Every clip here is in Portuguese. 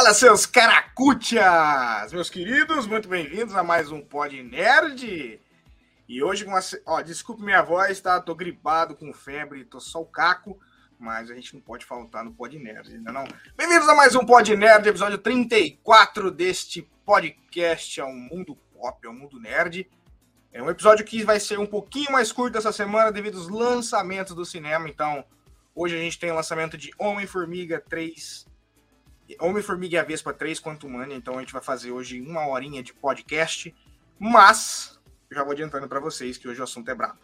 Fala, seus caracutias! Meus queridos, muito bem-vindos a mais um Pod Nerd. E hoje, com uma... ó, desculpe minha voz, tá? Tô gripado com febre, tô só o caco, mas a gente não pode faltar no Pod Nerd, ainda não. Bem-vindos a mais um Pod Nerd, episódio 34 deste podcast ao mundo pop, ao mundo nerd. É um episódio que vai ser um pouquinho mais curto essa semana devido aos lançamentos do cinema, então hoje a gente tem o lançamento de Homem-Formiga 3 Homem-Formiga e a Vespa 3 quanto Mania, então a gente vai fazer hoje uma horinha de podcast, mas já vou adiantando para vocês que hoje o assunto é brabo.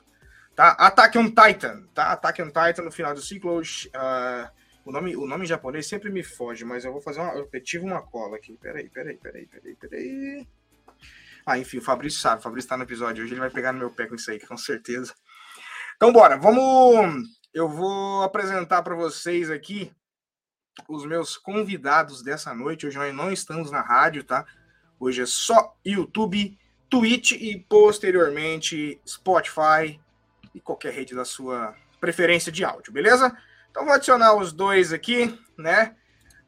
Tá? Attack on Titan, tá? Attack on Titan no final do ciclo. Uh, o, nome, o nome em japonês sempre me foge, mas eu vou fazer uma. Eu tive uma cola aqui. Peraí, peraí, peraí, peraí, peraí. Ah, enfim, o Fabrício sabe, o Fabrício tá no episódio hoje, ele vai pegar no meu pé com isso aí, com certeza. Então, bora, vamos. Eu vou apresentar para vocês aqui os meus convidados dessa noite. Hoje nós não estamos na rádio, tá? Hoje é só YouTube, Twitch e posteriormente Spotify e qualquer rede da sua preferência de áudio, beleza? Então vou adicionar os dois aqui, né?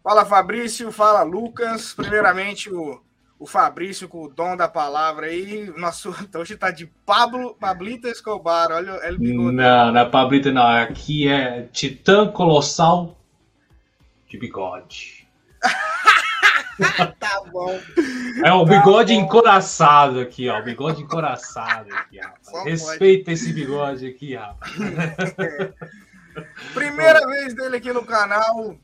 Fala Fabrício, fala Lucas. Primeiramente o, o Fabrício com o dom da palavra aí. Nosso então hoje tá de Pablo Pablito Escobar. Olha, ele Não, não é não. Aqui é Titã Colossal de bigode. tá bom. É o bigode tá encoraçado aqui, ó. Bigode encoraçado aqui, rapaz. Respeita esse bigode aqui, rapaz. Primeira vez dele aqui no canal.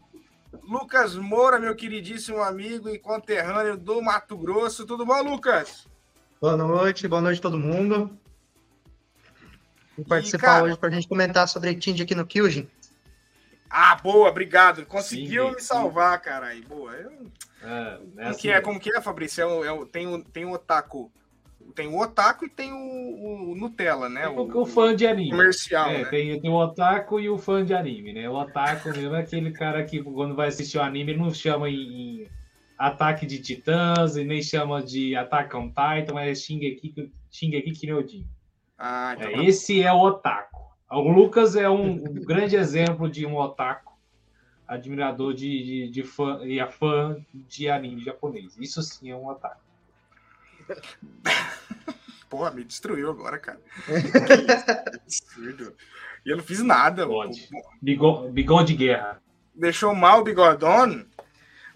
Lucas Moura, meu queridíssimo amigo e conterrâneo do Mato Grosso. Tudo bom, Lucas? Boa noite, boa noite a todo mundo. Vou participar e, cara... hoje para a gente comentar sobre Tindy aqui no Kyujin. Ah, boa, obrigado. Conseguiu sim, me salvar, caralho. Boa. Eu... É, é como, assim, que é, como que é, Fabrício? É, é, tem, tem o otaku. Tem o otaku e tem o, o Nutella, né? O, o, fã de anime. Comercial, é, né? tem, tem o otaku e o fã de anime, né? O otaku mesmo é aquele cara que quando vai assistir o anime não chama em, em Ataque de Titãs e nem chama de Attack on Titan, mas é Shingeki, Shingeki Kyojin. Ah, então é, tá esse é o otaku. O Lucas é um, um grande exemplo de um otaku, admirador de, de, de fã e a fã de anime japonês. Isso sim é um otaku. Porra, me destruiu agora, cara. absurdo. E eu não fiz nada. Bigode. Bigode, bigode de guerra. Deixou mal o bigodon?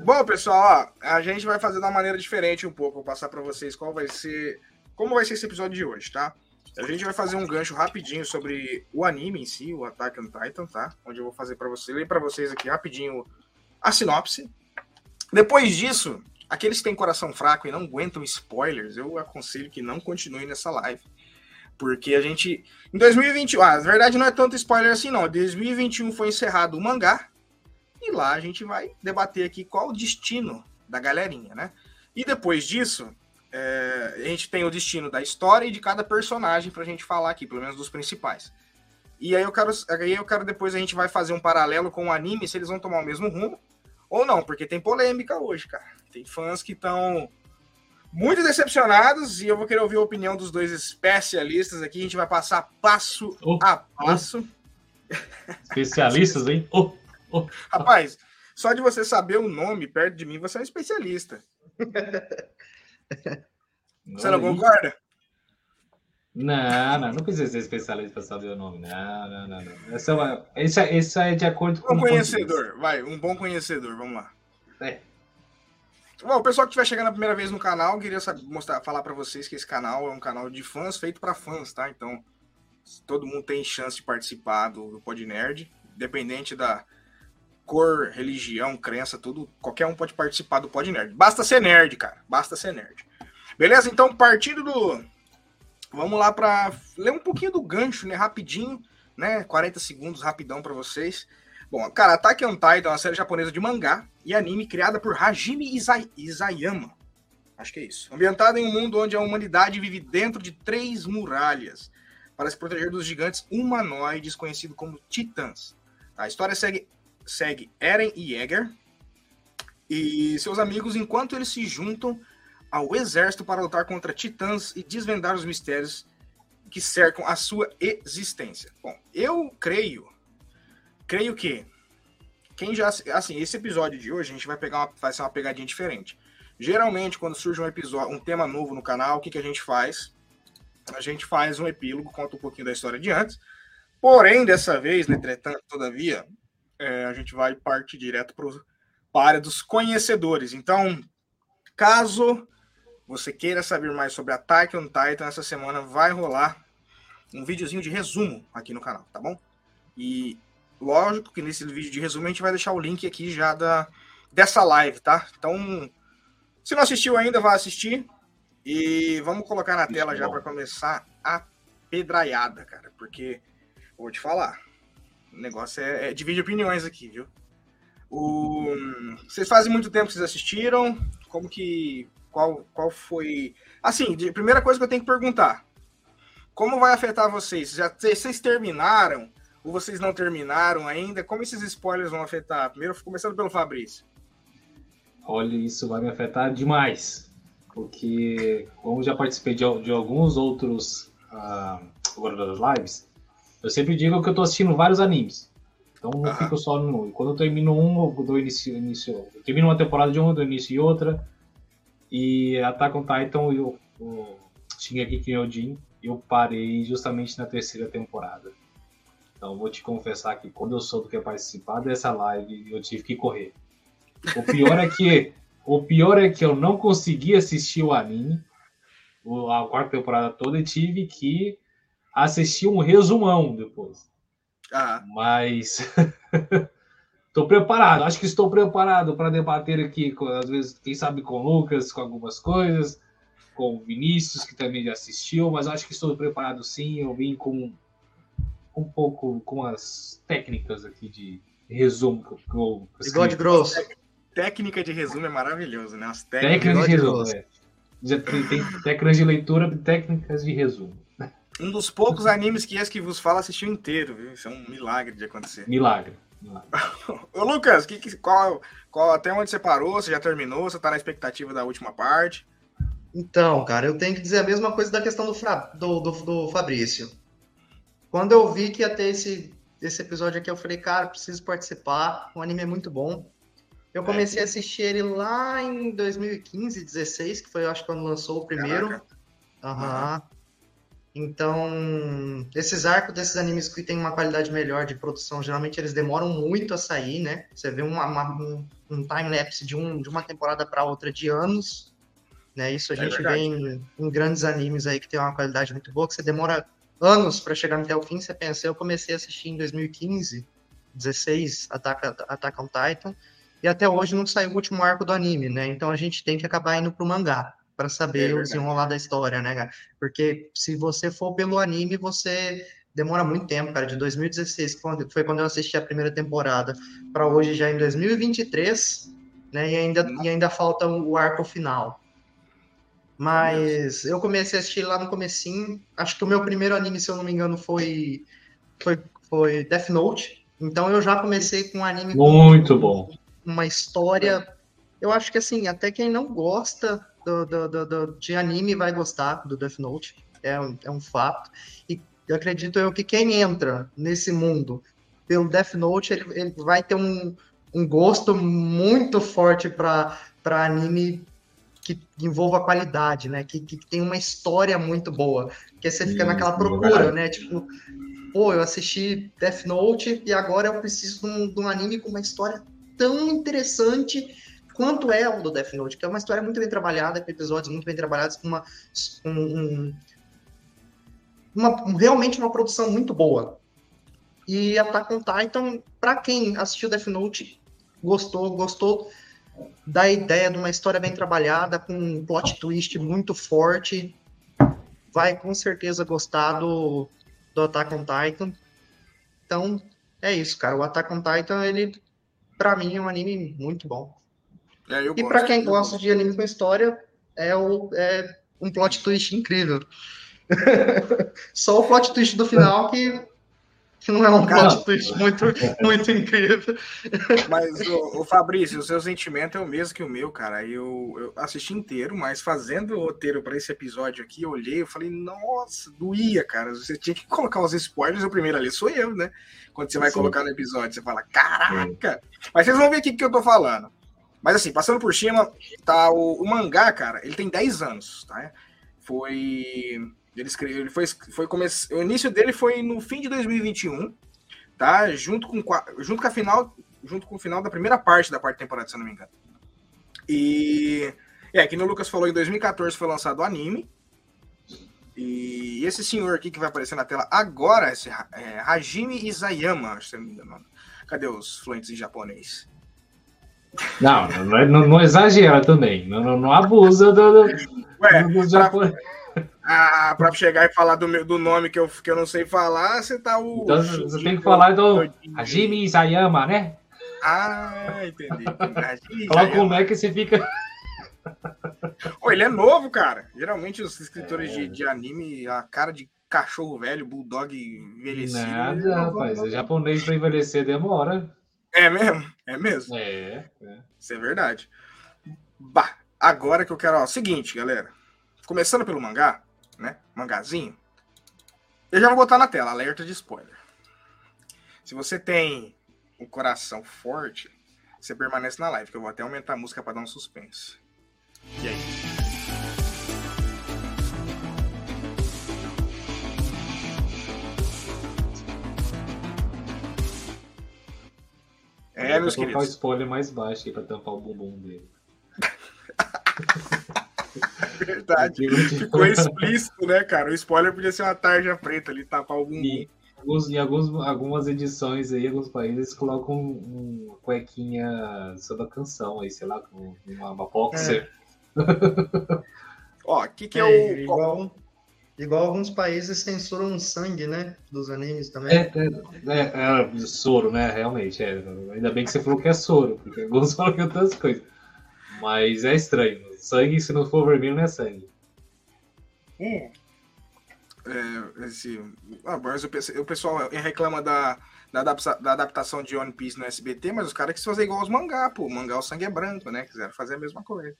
Bom, pessoal, ó, a gente vai fazer de uma maneira diferente um pouco. Vou passar para vocês qual vai ser. Como vai ser esse episódio de hoje, tá? A gente vai fazer um gancho rapidinho sobre o anime em si, o Attack on Titan, tá? Onde eu vou fazer para vocês, ler para vocês aqui rapidinho a sinopse. Depois disso, aqueles que têm coração fraco e não aguentam spoilers, eu aconselho que não continuem nessa live. Porque a gente. Em 2021, ah, na verdade não é tanto spoiler assim, não. Em 2021 foi encerrado o mangá. E lá a gente vai debater aqui qual o destino da galerinha, né? E depois disso, é, a gente tem o destino da história e de cada personagem para a gente falar aqui, pelo menos dos principais. E aí eu quero, aí eu quero depois a gente vai fazer um paralelo com o anime, se eles vão tomar o mesmo rumo ou não, porque tem polêmica hoje, cara. Tem fãs que estão muito decepcionados e eu vou querer ouvir a opinião dos dois especialistas aqui. A gente vai passar passo oh, a passo. Oh. Especialistas, hein? Oh, Rapaz, só de você saber o nome perto de mim, você é um especialista. Você não concorda? Não, não, não precisa ser especialista para saber o nome. Não, não, não. não. Essa, é essa, essa é de acordo com. Um conhecedor, vai, um bom conhecedor, vamos lá. É. Bom, o pessoal que estiver chegando a primeira vez no canal, queria mostrar, falar para vocês que esse canal é um canal de fãs feito para fãs, tá? Então, todo mundo tem chance de participar do, do Pod Nerd, independente da, cor, religião, crença, tudo, qualquer um pode participar do Pod Nerd. Basta ser nerd, cara. Basta ser nerd. Beleza? Então, partindo do. Vamos lá para ler um pouquinho do gancho, né? Rapidinho, né? 40 segundos, rapidão para vocês. Bom, cara, Attack on Titan é uma série japonesa de mangá e anime criada por Hajime Isayama. Acho que é isso. Ambientada em um mundo onde a humanidade vive dentro de três muralhas para se proteger dos gigantes humanoides conhecidos como titãs. A história segue segue Eren e Jäger e seus amigos enquanto eles se juntam ao exército para lutar contra titãs e desvendar os mistérios que cercam a sua existência. Bom, eu creio, creio que quem já. Assim, esse episódio de hoje a gente vai pegar uma, vai ser uma pegadinha diferente. Geralmente, quando surge um episódio, um tema novo no canal, o que, que a gente faz? A gente faz um epílogo, conta um pouquinho da história de antes. Porém, dessa vez, né, entretanto, todavia, é, a gente vai partir direto para a área dos conhecedores. Então, caso você queira saber mais sobre Attack on Titan, essa semana vai rolar um videozinho de resumo aqui no canal, tá bom? E lógico que nesse vídeo de resumo a gente vai deixar o link aqui já da, dessa live, tá? Então, se não assistiu ainda, vá assistir. E vamos colocar na tela já para começar a pedraiada, cara. Porque, vou te falar, o negócio é, é dividir opiniões aqui, viu? O... Vocês fazem muito tempo que vocês assistiram? Como que. Qual, qual foi. Assim, de, primeira coisa que eu tenho que perguntar: Como vai afetar vocês? Já, vocês terminaram? Ou vocês não terminaram ainda? Como esses spoilers vão afetar? Primeiro, começando pelo Fabrício. Olha, isso vai me afetar demais. Porque, como já participei de, de alguns outros uh, lives, eu sempre digo que eu tô assistindo vários animes. Então não fico só no. Quando eu termino um, eu dou início. início eu termino uma temporada de um, eu dou início em outra. E Attack on Titan e o, o Shingeki Kyojin, eu parei justamente na terceira temporada. Então vou te confessar que quando eu soube que ia participar dessa live, eu tive que correr. O pior é que o pior é que eu não consegui assistir o anime, a quarta temporada toda, e tive que assistir um resumão depois. Ah. Mas estou preparado, acho que estou preparado para debater aqui, às vezes, quem sabe com o Lucas, com algumas coisas, com o Vinícius, que também já assistiu, mas acho que estou preparado sim. Eu vim com um pouco com as técnicas aqui de resumo que eu, Bigode grosso técnica de resumo é maravilhoso, né? As técnicas, de resumo, é. Já tem, tem técnicas de leitura, técnicas de resumo. Um dos poucos animes que esse que vos fala assistiu inteiro, viu? Isso é um milagre de acontecer. Milagre. milagre. Ô, Lucas, que, que, qual, qual, até onde você parou? Você já terminou? Você tá na expectativa da última parte? Então, cara, eu tenho que dizer a mesma coisa da questão do, Fra, do, do, do Fabrício. Quando eu vi que ia ter esse, esse episódio aqui, eu falei, cara, preciso participar. O anime é muito bom. Eu comecei é. a assistir ele lá em 2015, 16, que foi, eu acho, quando lançou o primeiro. Aham. Uhum. Então, esses arcos desses animes que tem uma qualidade melhor de produção, geralmente eles demoram muito a sair, né? Você vê uma, uma, um, um time-lapse de, um, de uma temporada para outra de anos, né? Isso a é gente vê em, em, grandes animes aí que tem uma qualidade muito boa, que você demora anos para chegar até o fim. Você pensa, eu comecei a assistir em 2015, 16, Attack, Attack on Titan, e até hoje não saiu o último arco do anime, né? Então a gente tem que acabar indo pro mangá para saber é o desenrolar da história, né, cara? Porque se você for pelo anime, você demora muito tempo, cara. De 2016, que foi quando eu assisti a primeira temporada, para hoje já em 2023, né? E ainda, e ainda falta o arco final. Mas eu comecei a assistir lá no comecinho. Acho que o meu primeiro anime, se eu não me engano, foi foi, foi Death Note. Então eu já comecei com um anime muito com, bom uma história. Eu acho que assim, até quem não gosta do, do, do, de anime vai gostar do Death Note. É um, é um fato. E eu acredito eu que quem entra nesse mundo pelo Death Note, ele, ele vai ter um, um gosto muito forte para anime que envolva qualidade, né? Que, que tem uma história muito boa. Porque você fica naquela procura, né? Tipo, pô, eu assisti Death Note e agora eu preciso de um, de um anime com uma história tão interessante quanto é o do Death Note, que é uma história muito bem trabalhada, com episódios muito bem trabalhados, com uma, um, uma realmente uma produção muito boa. E Attack on Titan, para quem assistiu Death Note, gostou, gostou da ideia de uma história bem trabalhada, com um plot twist muito forte, vai com certeza gostar do, do Attack on Titan. Então, é isso, cara. O Attack on Titan, ele para mim é um anime muito bom. É, e para quem gosta de anime com história, é, o, é um plot twist incrível. Só o plot twist do final que Não é um plot twist muito, muito incrível. Mas, o, o Fabrício, o seu sentimento é o mesmo que o meu, cara. Eu, eu assisti inteiro, mas fazendo o roteiro para esse episódio aqui, eu olhei, eu falei, nossa, doía, cara. Você tinha que colocar os spoilers, o primeiro ali sou eu, né? Quando você vai Sim. colocar no episódio, você fala, caraca! Mas vocês vão ver o que, que eu tô falando. Mas assim, passando por cima, tá o, o mangá, cara, ele tem 10 anos, tá? Foi ele escreveu, ele foi, foi o início dele foi no fim de 2021, tá? Junto com, junto com a final, junto com o final da primeira parte da quarta temporada, se eu não me engano. E é, que no Lucas falou em 2014 foi lançado o anime. E esse senhor aqui que vai aparecer na tela agora, esse é, Hajime Isayama, se eu não me engano. Cadê os fluentes em japonês? Não, não, não, não exagera também. Não, não, não abusa do, do, Ué, do. Ah, para chegar e falar do, meu, do nome que eu, que eu não sei falar, você tá o. Então você tem que falar do Hajime Isayama, né? Ah, entendi. Fala como é que você fica. oh, ele é novo, cara. Geralmente os escritores é. de, de anime, a cara de cachorro velho, bulldog envelhecido. Nada, rapaz. É japonês para envelhecer demora. É mesmo? É mesmo? É, é. Isso é verdade. Bah, agora que eu quero. Ó, seguinte, galera. Começando pelo mangá, né? Mangazinho. Eu já vou botar na tela, alerta de spoiler. Se você tem um coração forte, você permanece na live, que eu vou até aumentar a música para dar um suspense. E aí? É, meus queridos. Vou colocar o spoiler mais baixo aí para tampar o bumbum dele. Verdade. Ficou explícito, né, cara? O spoiler podia ser uma tarja preta ali, tapar algum. E alguns, em alguns, algumas edições aí, alguns países colocam um, uma cuequinha sobre a canção aí, sei lá, com uma, uma boxer. É. Ó, o que, que é, é o. Igual, igual alguns países censuram sangue, né? Dos animes também. É, é, é, é soro, né? Realmente. É. Ainda bem que você falou que é soro, porque alguns falam que é outras coisas. Mas é estranho. Sangue, se não for vermelho, não é sangue. Hum. É, esse, ah, mas o, o pessoal reclama da, da, da, adaptação de One Piece no SBT, mas os caras quis fazer igual os mangá, pô. O mangá o sangue é branco, né? Quiseram fazer a mesma coisa.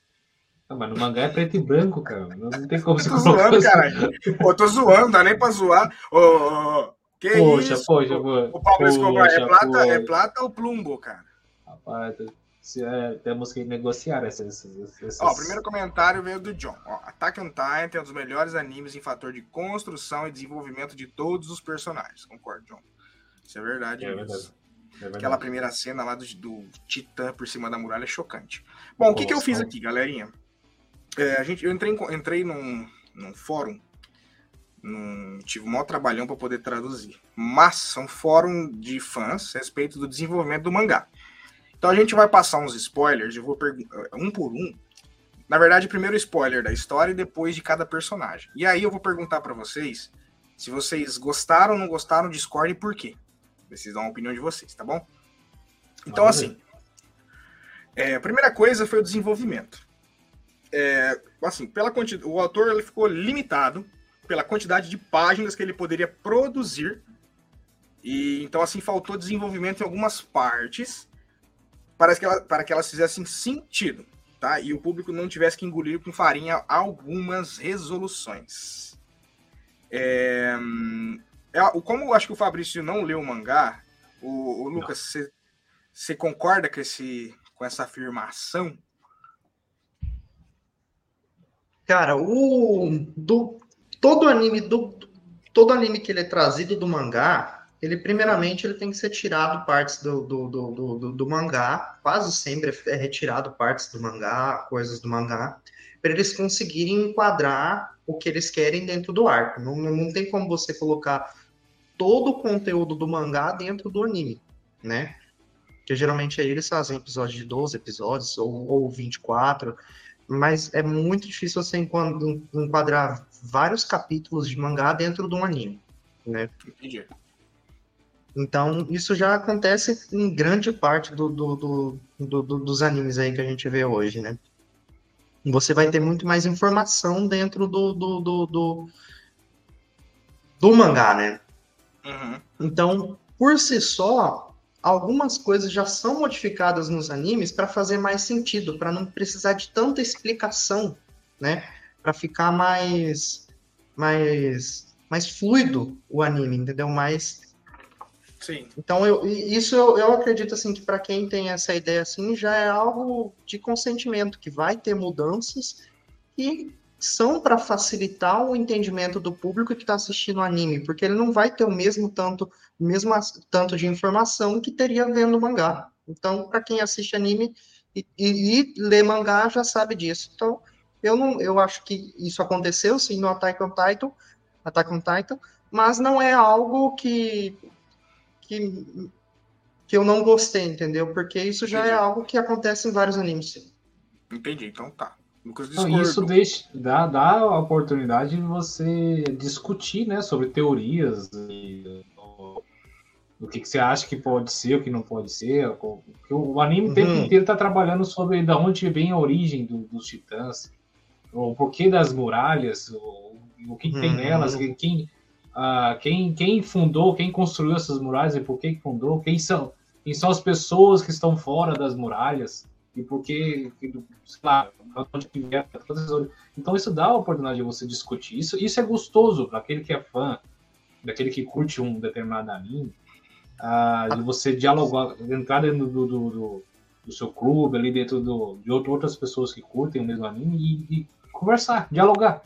Ah, mas no mangá é preto e branco, cara. Não, não tem como você tô zoando, caralho. Pô, tô zoando, dá nem pra zoar. Ô, ô, que poxa, isso? Poxa, o, o Pablo Escobar é plata, é plata ou plumbo, cara? Rapaz, se, é, temos que negociar essas. essas... Ó, o primeiro comentário veio do John. Ó, Attack on Titan é um dos melhores animes em fator de construção e desenvolvimento de todos os personagens. Concordo, John. Isso é verdade. É verdade. É Aquela primeira cena lá do, do, Titã por cima da muralha é chocante. Bom, o que, que eu fiz aqui, galerinha? É, a gente, eu entrei, entrei num, num fórum, num, tive um maior trabalhão para poder traduzir. Mas um fórum de fãs a respeito do desenvolvimento do mangá. Então a gente vai passar uns spoilers, eu vou perguntar um por um. Na verdade, primeiro spoiler da história e depois de cada personagem. E aí eu vou perguntar para vocês se vocês gostaram ou não gostaram, discordem por quê. Vocês dão a opinião de vocês, tá bom? Então, Vamos assim, é, a primeira coisa foi o desenvolvimento. É, assim, pela quantidade, o autor ele ficou limitado pela quantidade de páginas que ele poderia produzir. E então, assim, faltou desenvolvimento em algumas partes para que, ela, para que elas fizessem sentido, tá? E o público não tivesse que engolir com farinha algumas resoluções. É, é, como acho que o Fabrício não leu o mangá, o, o Lucas, você concorda com, esse, com essa afirmação? Cara, o do todo anime do todo anime que ele é trazido do mangá, ele primeiramente ele tem que ser tirado partes do, do, do, do, do mangá, quase sempre é retirado partes do mangá, coisas do mangá, para eles conseguirem enquadrar o que eles querem dentro do arco. Não, não, tem como você colocar todo o conteúdo do mangá dentro do anime, né? Porque geralmente aí eles fazem episódios de 12 episódios ou, ou 24, mas é muito difícil você enquadrar vários capítulos de mangá dentro de um anime, né? Entendi. Então, isso já acontece em grande parte do, do, do, do, dos animes aí que a gente vê hoje, né? Você vai ter muito mais informação dentro do, do, do, do, do mangá, né? Uhum. Então, por si só, algumas coisas já são modificadas nos animes para fazer mais sentido, para não precisar de tanta explicação, né? Para ficar mais mais mais fluido o anime, entendeu? Mais Sim. Então, eu, isso eu, eu acredito assim que para quem tem essa ideia assim já é algo de consentimento que vai ter mudanças e são para facilitar o entendimento do público que está assistindo o anime, porque ele não vai ter o mesmo tanto, mesmo tanto de informação que teria vendo o mangá. Então, para quem assiste anime e, e, e, lê mangá já sabe disso. Então, eu não, eu acho que isso aconteceu sim no Attack on Titan, Attack on Titan, mas não é algo que que que eu não gostei, entendeu? Porque isso já é Entendi. é algo que acontece em vários animes. Sim. Entendi, então tá. Não, isso deixa, dá, dá a oportunidade de você discutir né, sobre teorias e, o, que, que você acha que pode ser, o que não pode ser. O, o anime o tempo uhum. inteiro está trabalhando sobre de onde vem a origem do, dos titãs, o porquê das muralhas, o, o que, que uhum. tem nelas, quem, uh, quem, quem fundou, quem construiu essas muralhas e por que fundou, quem são, quem são as pessoas que estão fora das muralhas e por que, sei lá, então isso dá a oportunidade de você discutir. Isso, isso é gostoso para aquele que é fã, daquele que curte um determinado anime, uh, de você dialogar, entrar dentro do, do, do, do seu clube, ali dentro do, de outras pessoas que curtem o mesmo anime e, e conversar, dialogar.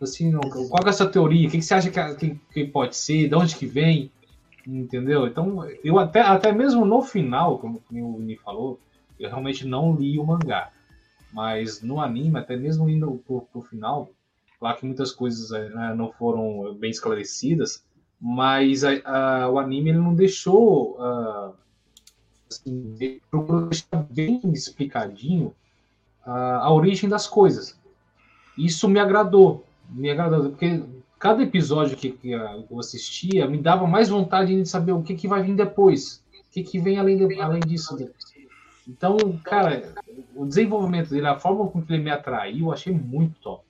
Assim, qual é essa teoria? O que, você acha que, que, que, pode ser? De onde que vem? Entendeu? Então, eu até, até mesmo no final, como o Vini falou, eu realmente não li o mangá. Mas no anime, até mesmo indo pro, pro final, claro que muitas coisas né, não foram bem esclarecidas, mas a, a, o anime ele não deixou uh, assim, deixar bem explicadinho uh, a origem das coisas. Isso me agradou, me agradou, porque cada episódio que, que eu assistia me dava mais vontade de saber o que, que vai vir depois, o que, que vem além, de, além disso. Então, cara, o desenvolvimento dele, a forma com que ele me atraiu, eu achei muito top.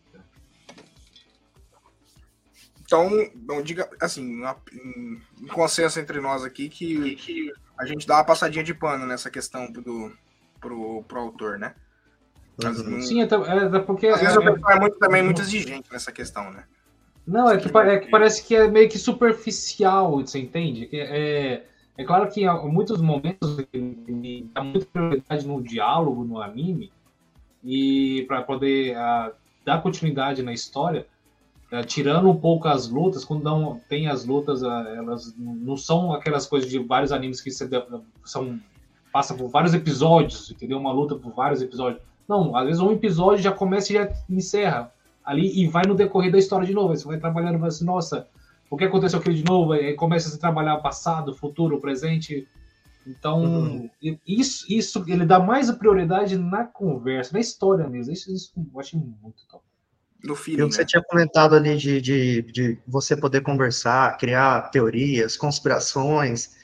Então, não diga assim, em, em consenso entre nós aqui que, que a gente dá uma passadinha de pano nessa questão do, pro, pro autor, né? Uhum. Sim, até, é, porque. Às vezes é, o é muito, também muito exigente nessa questão, né? Não, é que, é que parece que é meio que superficial, você entende? É, é claro que em muitos momentos ele dá muita prioridade no diálogo, no anime, e para poder dar continuidade na história, tirando um pouco as lutas, quando não tem as lutas, elas não são aquelas coisas de vários animes que você, são passa por vários episódios, entendeu? Uma luta por vários episódios. Não, às vezes um episódio já começa e já encerra ali e vai no decorrer da história de novo. Aí você vai trabalhando, vai assim, nossa, o que aconteceu aquilo de novo, aí começa a se trabalhar passado, futuro, presente. Então, uhum. isso, isso ele dá mais a prioridade na conversa, na história mesmo. Isso, isso eu acho muito top. No filme, né? Você tinha comentado ali de, de, de você poder conversar, criar teorias, conspirações.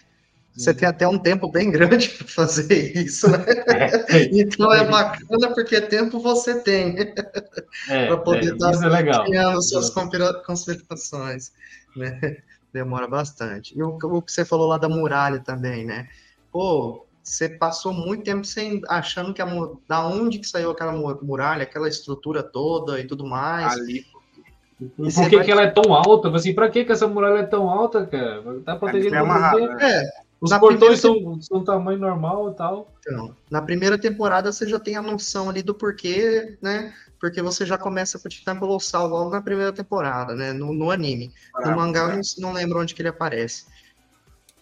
Você tem até um tempo bem grande para fazer isso, né? É, então é bacana porque tempo você tem é, para poder estar é, tá criando suas conspirações né? Demora bastante. E o, o, que você falou lá da muralha também, né? Pô, você passou muito tempo sem achando que a da onde que saiu aquela muralha, aquela estrutura toda e tudo mais. Ali. E por que, vai... que ela é tão alta? Assim, pra que, que essa muralha é tão alta, cara? Tá protegendo é, é, Os portões são, são tamanho normal e tal. Então, na primeira temporada você já tem a noção ali do porquê, né? porque você já começa com o Titã Colossal logo na primeira temporada, né? No, no anime. no mangá eu não, não, lembro onde que ele aparece.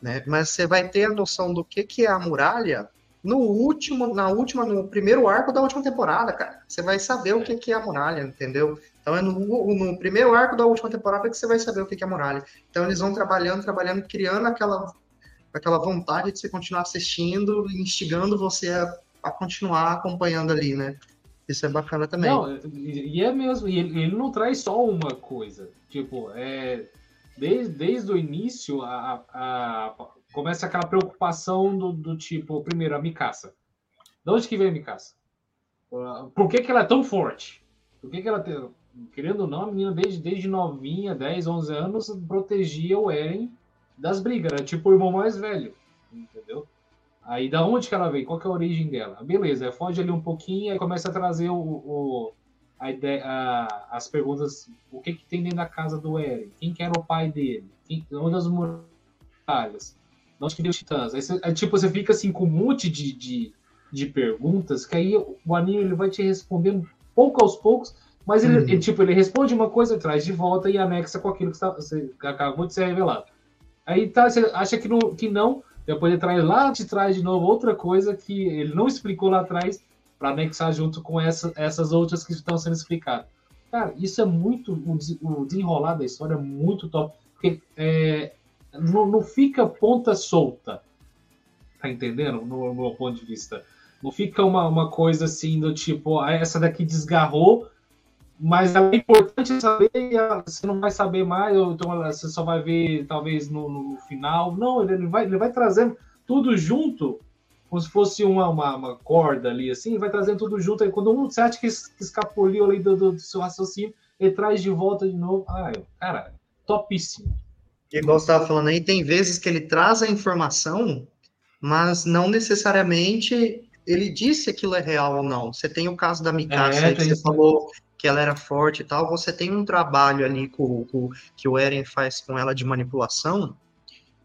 Né? Mas você vai ter a noção do que, que é a muralha no último, na última, no primeiro arco da última temporada, cara. Você vai saber o que, que é a muralha, entendeu? Então é no, no primeiro arco da última temporada que você vai saber o que, que é a muralha. Então eles vão trabalhando, trabalhando, criando aquela, aquela vontade de você continuar assistindo, instigando você a, a continuar acompanhando ali, né? Isso é bacana também. Não, e é mesmo, e ele, ele não traz só uma coisa. Tipo, é, desde, desde o início, a, a, começa aquela preocupação do, do tipo, primeiro, a Mikasa. De onde que vem a Mikasa? Por que, que ela é tão forte? Por que, que ela tem. Querendo ou não, a menina desde, desde novinha, 10, 11 anos, protegia o Eren das brigas, era tipo o irmão mais velho, entendeu? Aí da onde que ela veio? Qual que é a origem dela? Beleza, foge ali um pouquinho e começa a trazer o, o a ideia, a, as perguntas, o que que tem dentro da casa do Eren? Quem que era o pai dele? Quem, onde as muralhas? De onde que deu os titãs? Aí, você, aí, tipo, você fica assim com um monte de, de, de perguntas que aí o anime ele vai te respondendo pouco aos poucos, mas ele, uhum. ele, tipo, ele responde uma coisa, traz de volta e anexa com aquilo que, está, você, que acabou de ser revelado. Aí tá, você acha que não, que não, depois ele traz lá, te traz de novo outra coisa que ele não explicou lá atrás para anexar junto com essa, essas outras que estão sendo explicadas. Cara, isso é muito. O desenrolar da história é muito top. Porque é, não, não fica ponta solta. Tá entendendo? No, no meu ponto de vista. Não fica uma, uma coisa assim do tipo, ah, essa daqui desgarrou, mas é importante saber, você não vai saber mais, ou então você só vai ver talvez no, no final. Não, ele, vai, ele vai trazendo tudo junto, como se fosse uma, uma, uma corda ali, assim, vai trazendo tudo junto. Aí quando um você acha que escapuliu ali do, do, do seu raciocínio, ele traz de volta de novo. Ai, cara, topíssimo. Igual você estava falando aí, tem vezes que ele traz a informação, mas não necessariamente ele disse aquilo é real ou não. Você tem o caso da Mikasa é, que você falou que ela era forte e tal. Você tem um trabalho ali com, com, que o Eren faz com ela de manipulação,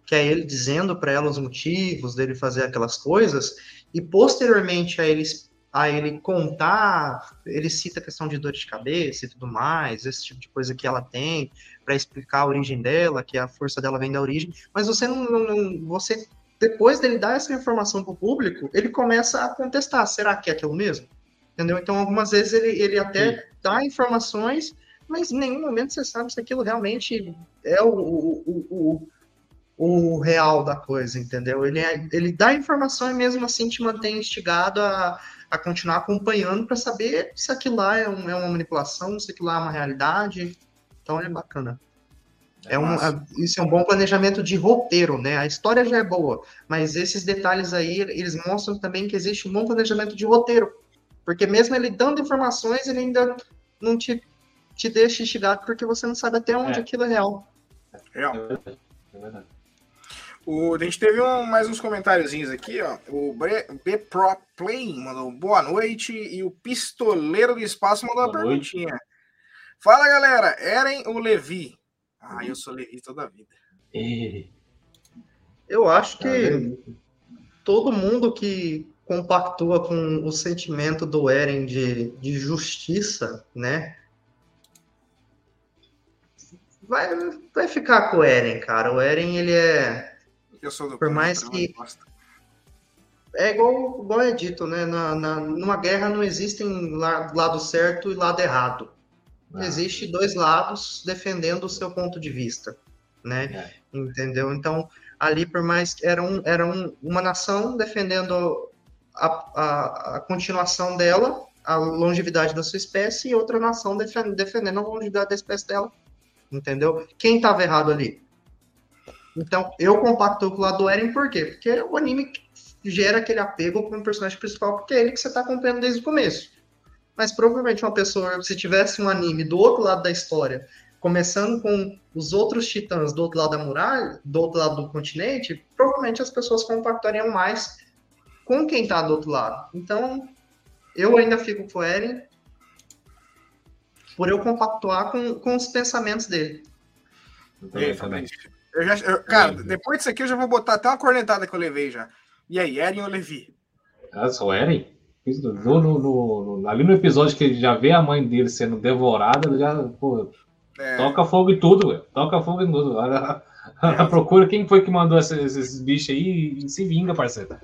que é ele dizendo para ela os motivos dele fazer aquelas coisas, e posteriormente a ele, a ele contar, ele cita a questão de dor de cabeça e tudo mais, esse tipo de coisa que ela tem, para explicar a origem dela, que a força dela vem da origem, mas você não, não você depois dele dar essa informação para o público, ele começa a contestar, será que é aquilo mesmo? Entendeu? Então, algumas vezes ele, ele até Sim. dá informações, mas em nenhum momento você sabe se aquilo realmente é o, o, o, o real da coisa, entendeu? Ele, é, ele dá informação e mesmo assim te mantém instigado a, a continuar acompanhando para saber se aquilo lá é, um, é uma manipulação, se aquilo lá é uma realidade. Então é bacana. É, é um, isso é um bom planejamento de roteiro, né? A história já é boa, mas esses detalhes aí, eles mostram também que existe um bom planejamento de roteiro. Porque mesmo ele dando informações, ele ainda não te, te deixa instigado porque você não sabe até onde é. aquilo é real. Real. É verdade. O, a gente teve um, mais uns comentáriozinhos aqui, ó. O B Pro Play mandou boa noite e o Pistoleiro do Espaço mandou boa uma noite. perguntinha. Fala galera, Eren ou Levi? Ah, eu sou Levi toda a vida. Eu acho que todo mundo que compactua com o sentimento do Eren de, de justiça, né? Vai, vai ficar com o Eren, cara. O Eren, ele é. Eu sou do Por mais que. É igual, igual é dito, né? Na, na, numa guerra não existem lado certo e lado errado. Ah. Existe dois lados defendendo o seu ponto de vista, né? É. Entendeu? Então, ali, por mais que era, um, era um, uma nação defendendo a, a, a, continuação dela, a longevidade da sua espécie, e outra nação defendendo, a longevidade da espécie dela. Entendeu? Quem estava errado ali? Então, eu compacto com o lado do Eren, por quê? Porque o anime gera aquele apego com o personagem principal, porque é ele que você está acompanhando desde o começo. Mas provavelmente uma pessoa, se tivesse um anime do outro lado da história, começando com os outros titãs do outro lado da muralha, do outro lado do continente, provavelmente as pessoas compactariam mais com quem tá do outro lado. Então, eu ainda fico com o Eren por eu compactuar com, com os pensamentos dele. Eu também. Eu já, eu, cara, depois disso aqui eu já vou botar até uma cornetada que eu levei já. E aí, Eren ou Levi? Ah, sou Eren? No, no, no, ali no episódio que ele já vê a mãe dele sendo devorada, ele já pô, é. toca fogo em tudo, véio. toca fogo em tudo. Ela, ela procura quem foi que mandou esses, esses bichos aí e se vinga, parceiro.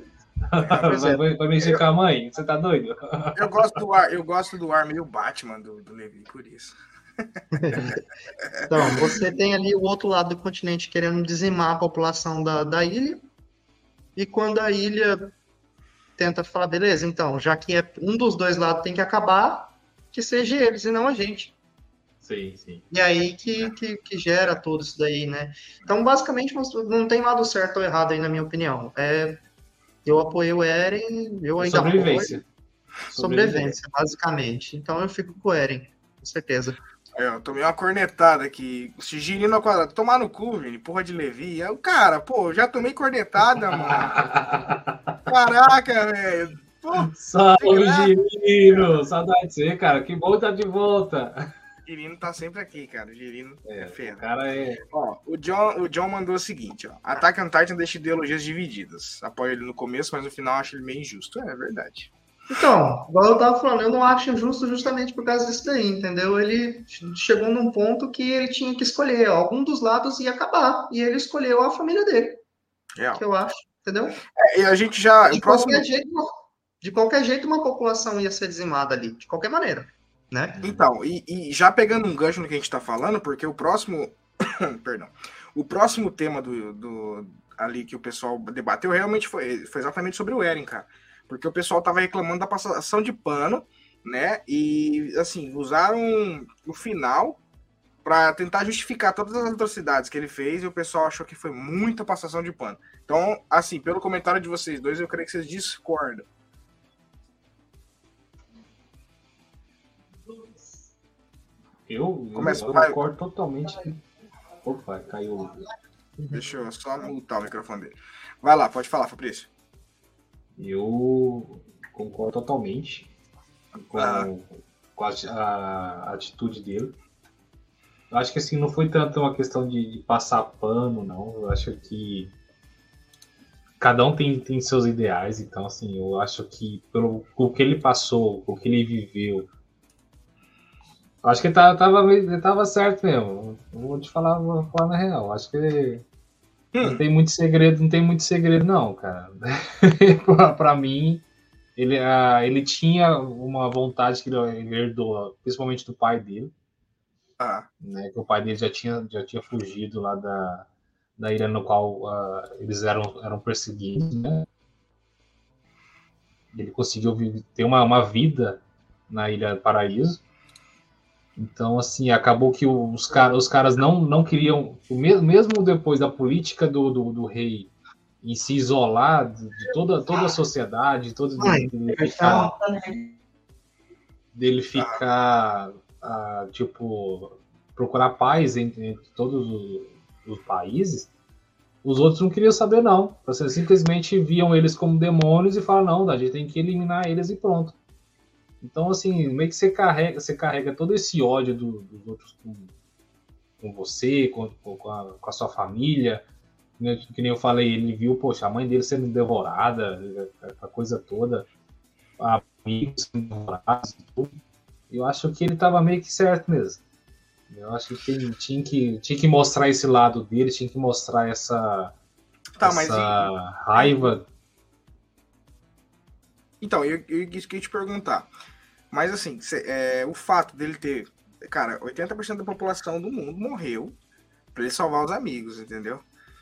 É, vai, vai, mexer eu, com a mãe? Você tá doido? Eu gosto do ar, eu gosto do ar meio Batman do, do Levi, por isso. Então, você tem ali o outro lado do continente querendo dizimar a população da, da ilha. E quando a ilha tenta falar, beleza, então, já que é um dos dois lados tem que acabar, que seja eles e não a gente. Sim, sim. E aí que, que, que, gera tudo isso daí, né? Então, basicamente, não tem lado certo ou errado aí, na minha opinião. É, eu apoiei o Eren, eu ainda Sobrevivência. apoio. Sobrevivência, basicamente. Então, eu fico com o Eren, com certeza. É, eu tomei uma cornetada aqui. O Girino ao quadrado. Tomar no cu, Vini. Porra de Levi. Eu, cara, pô, já tomei cornetada, mano. Caraca, velho. Salve, Girino! Saudade de você, cara. Que bom estar tá de volta. Girino tá sempre aqui, cara. O Girino é, é feio. O cara é. Ó, o John, o John mandou o seguinte: ó. Attack on Titan deixa ideologias divididas. Apoio ele no começo, mas no final acho ele meio injusto. É, é verdade. Então, igual eu tava falando, eu não acho injusto justamente por causa disso daí, entendeu? Ele chegou num ponto que ele tinha que escolher, ó, algum dos lados ia acabar, e ele escolheu a família dele. É. Que eu acho, entendeu? É, e a gente já. De, próximo... qualquer jeito, de qualquer jeito, uma população ia ser dizimada ali, de qualquer maneira. Né? Então, e, e já pegando um gancho no que a gente está falando, porque o próximo. perdão. O próximo tema do, do, ali que o pessoal debateu realmente foi, foi exatamente sobre o Eren, cara porque o pessoal tava reclamando da passação de pano, né? E assim, usaram o final para tentar justificar todas as atrocidades que ele fez e o pessoal achou que foi muita passação de pano. Então, assim, pelo comentário de vocês dois, eu creio que vocês discordam. Eu, Começa, eu, eu concordo totalmente. Opa, caiu. Deixa eu só mutar o microfone dele. Vai lá, pode falar, Fabrício. Eu concordo totalmente com, ah. com a, a, atitude dele. Eu acho que assim, não foi tanto uma questão de, de, passar pano, não. Eu acho que cada um tem, tem seus ideais, então assim, eu acho que pelo o que ele passou, o que ele viveu, acho que ele tava, tava, ele tava certo mesmo. vou te falar, vou falar na real. Acho que ele, Hum. Não tem muito segredo, não tem muito segredo, não, cara. para mim, ele, uh, ele tinha uma vontade que ele herdou, principalmente do pai dele. Ah. Né, que o pai dele já tinha, já tinha fugido lá da, da ilha no qual uh, eles eram, eram perseguidos, né? Ele conseguiu ter uma, uma vida na Ilha Paraíso. Então, assim, acabou que os, car os caras não, não queriam, mesmo depois da política do, do, do rei em se isolar de, toda, toda a sociedade, todo dele ficar, dele ficar uh, tipo, procurar paz entre, entre todos os, os, países, os outros não queriam saber, não. Você simplesmente viam eles como demônios e falaram, não, a gente tem que eliminar eles e pronto. Então, assim, meio que você carrega, você carrega todo esse ódio do, dos outros com, com você, com, com, a, com, a, sua família. Né? Que nem eu falei, ele viu, poxa, a mãe dele sendo devorada, a coisa toda, amigos sendo devorados e tudo. Eu acho que ele estava meio que certo mesmo. Eu acho que tem, tinha, que tinha que mostrar esse lado dele, tinha que mostrar essa, tá, essa mas... raiva então, eu, eu, eu queria te perguntar. Mas assim, cê, é, o fato dele ter. Cara, 80% da população do mundo morreu para ele salvar os amigos, entendeu?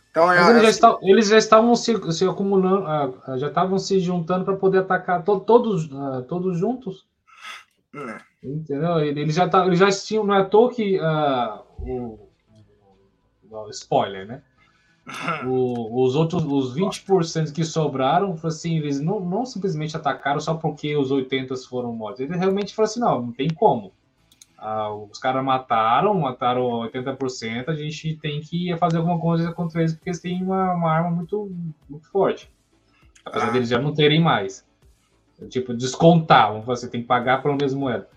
Então, é, eles, já está, eles, já estavam se, se acumulando, uh, já estavam se juntando para poder atacar to, todos, uh, todos juntos. É. Entendeu? Eles já, tá, eles já tinham, não é à toa que uh, o, o, spoiler, né? O, os outros, os 20% que sobraram, assim, eles não, não simplesmente atacaram só porque os 80 foram mortos. Eles realmente falaram assim, não, não tem como. Ah, os caras mataram, mataram 80%, a gente tem que fazer alguma coisa contra eles, porque eles têm uma, uma arma muito, muito forte. Apesar ah. deles já não terem mais. Tipo, descontar, vamos fazer, tem que pagar pela mesma moeda.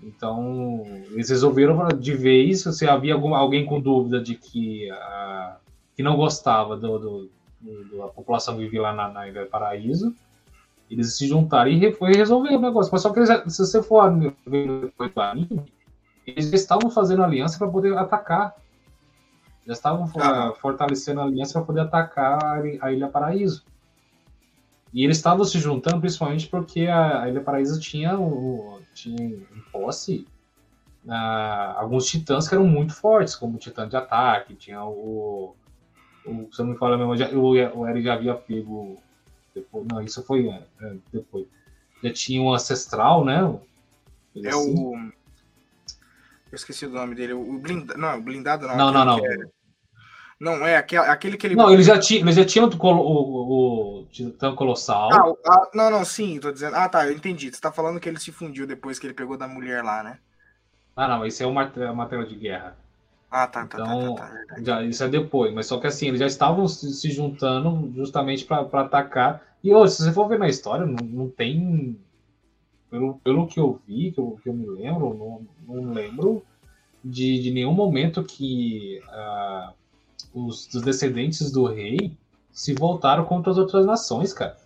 Então, eles resolveram de vez, se havia algum, alguém com dúvida de que a, que não gostava do, do, do da população que vivia lá na, na Ilha do Paraíso. Eles se juntaram e foi resolver o negócio. Mas só que eles, se você for ver o anime, eles já estavam fazendo aliança para poder atacar. Já estavam ah. fortalecendo a aliança para poder atacar a Ilha Paraíso. E eles estavam se juntando principalmente porque a, Ilha Paraíso tinha, o, tinha em posse uh, alguns titãs que eram muito fortes, como o titã de ataque, tinha o, o, se eu não me falo mesmo, já, o, o Eric já havia pego. Depois, não, isso foi é, é, depois. Já tinha um ancestral, né? é assim. o. Eu esqueci o nome dele. O blindado. Não, o blindado não. Não, não, não. É... Não, é aquele, aquele que ele. Não, ele já tinha, ele já tinha o, o, o Titã Colossal. Ah, ah, não, não, sim, tô dizendo. Ah, tá, eu entendi. Você tá falando que ele se fundiu depois que ele pegou da mulher lá, né? Ah, não, isso é uma tela de guerra. Ah, tá, tá, Então, tá, tá, tá, tá. já, isso é depois, mas só que assim, eles já estavam se, juntando justamente para atacar. E ô, se você for ver na história, não, não tem. Pelo, pelo que eu vi, que eu, que eu me lembro, não, não lembro de, de nenhum momento que ah, os, os descendentes do rei se voltaram contra as outras nações, cara.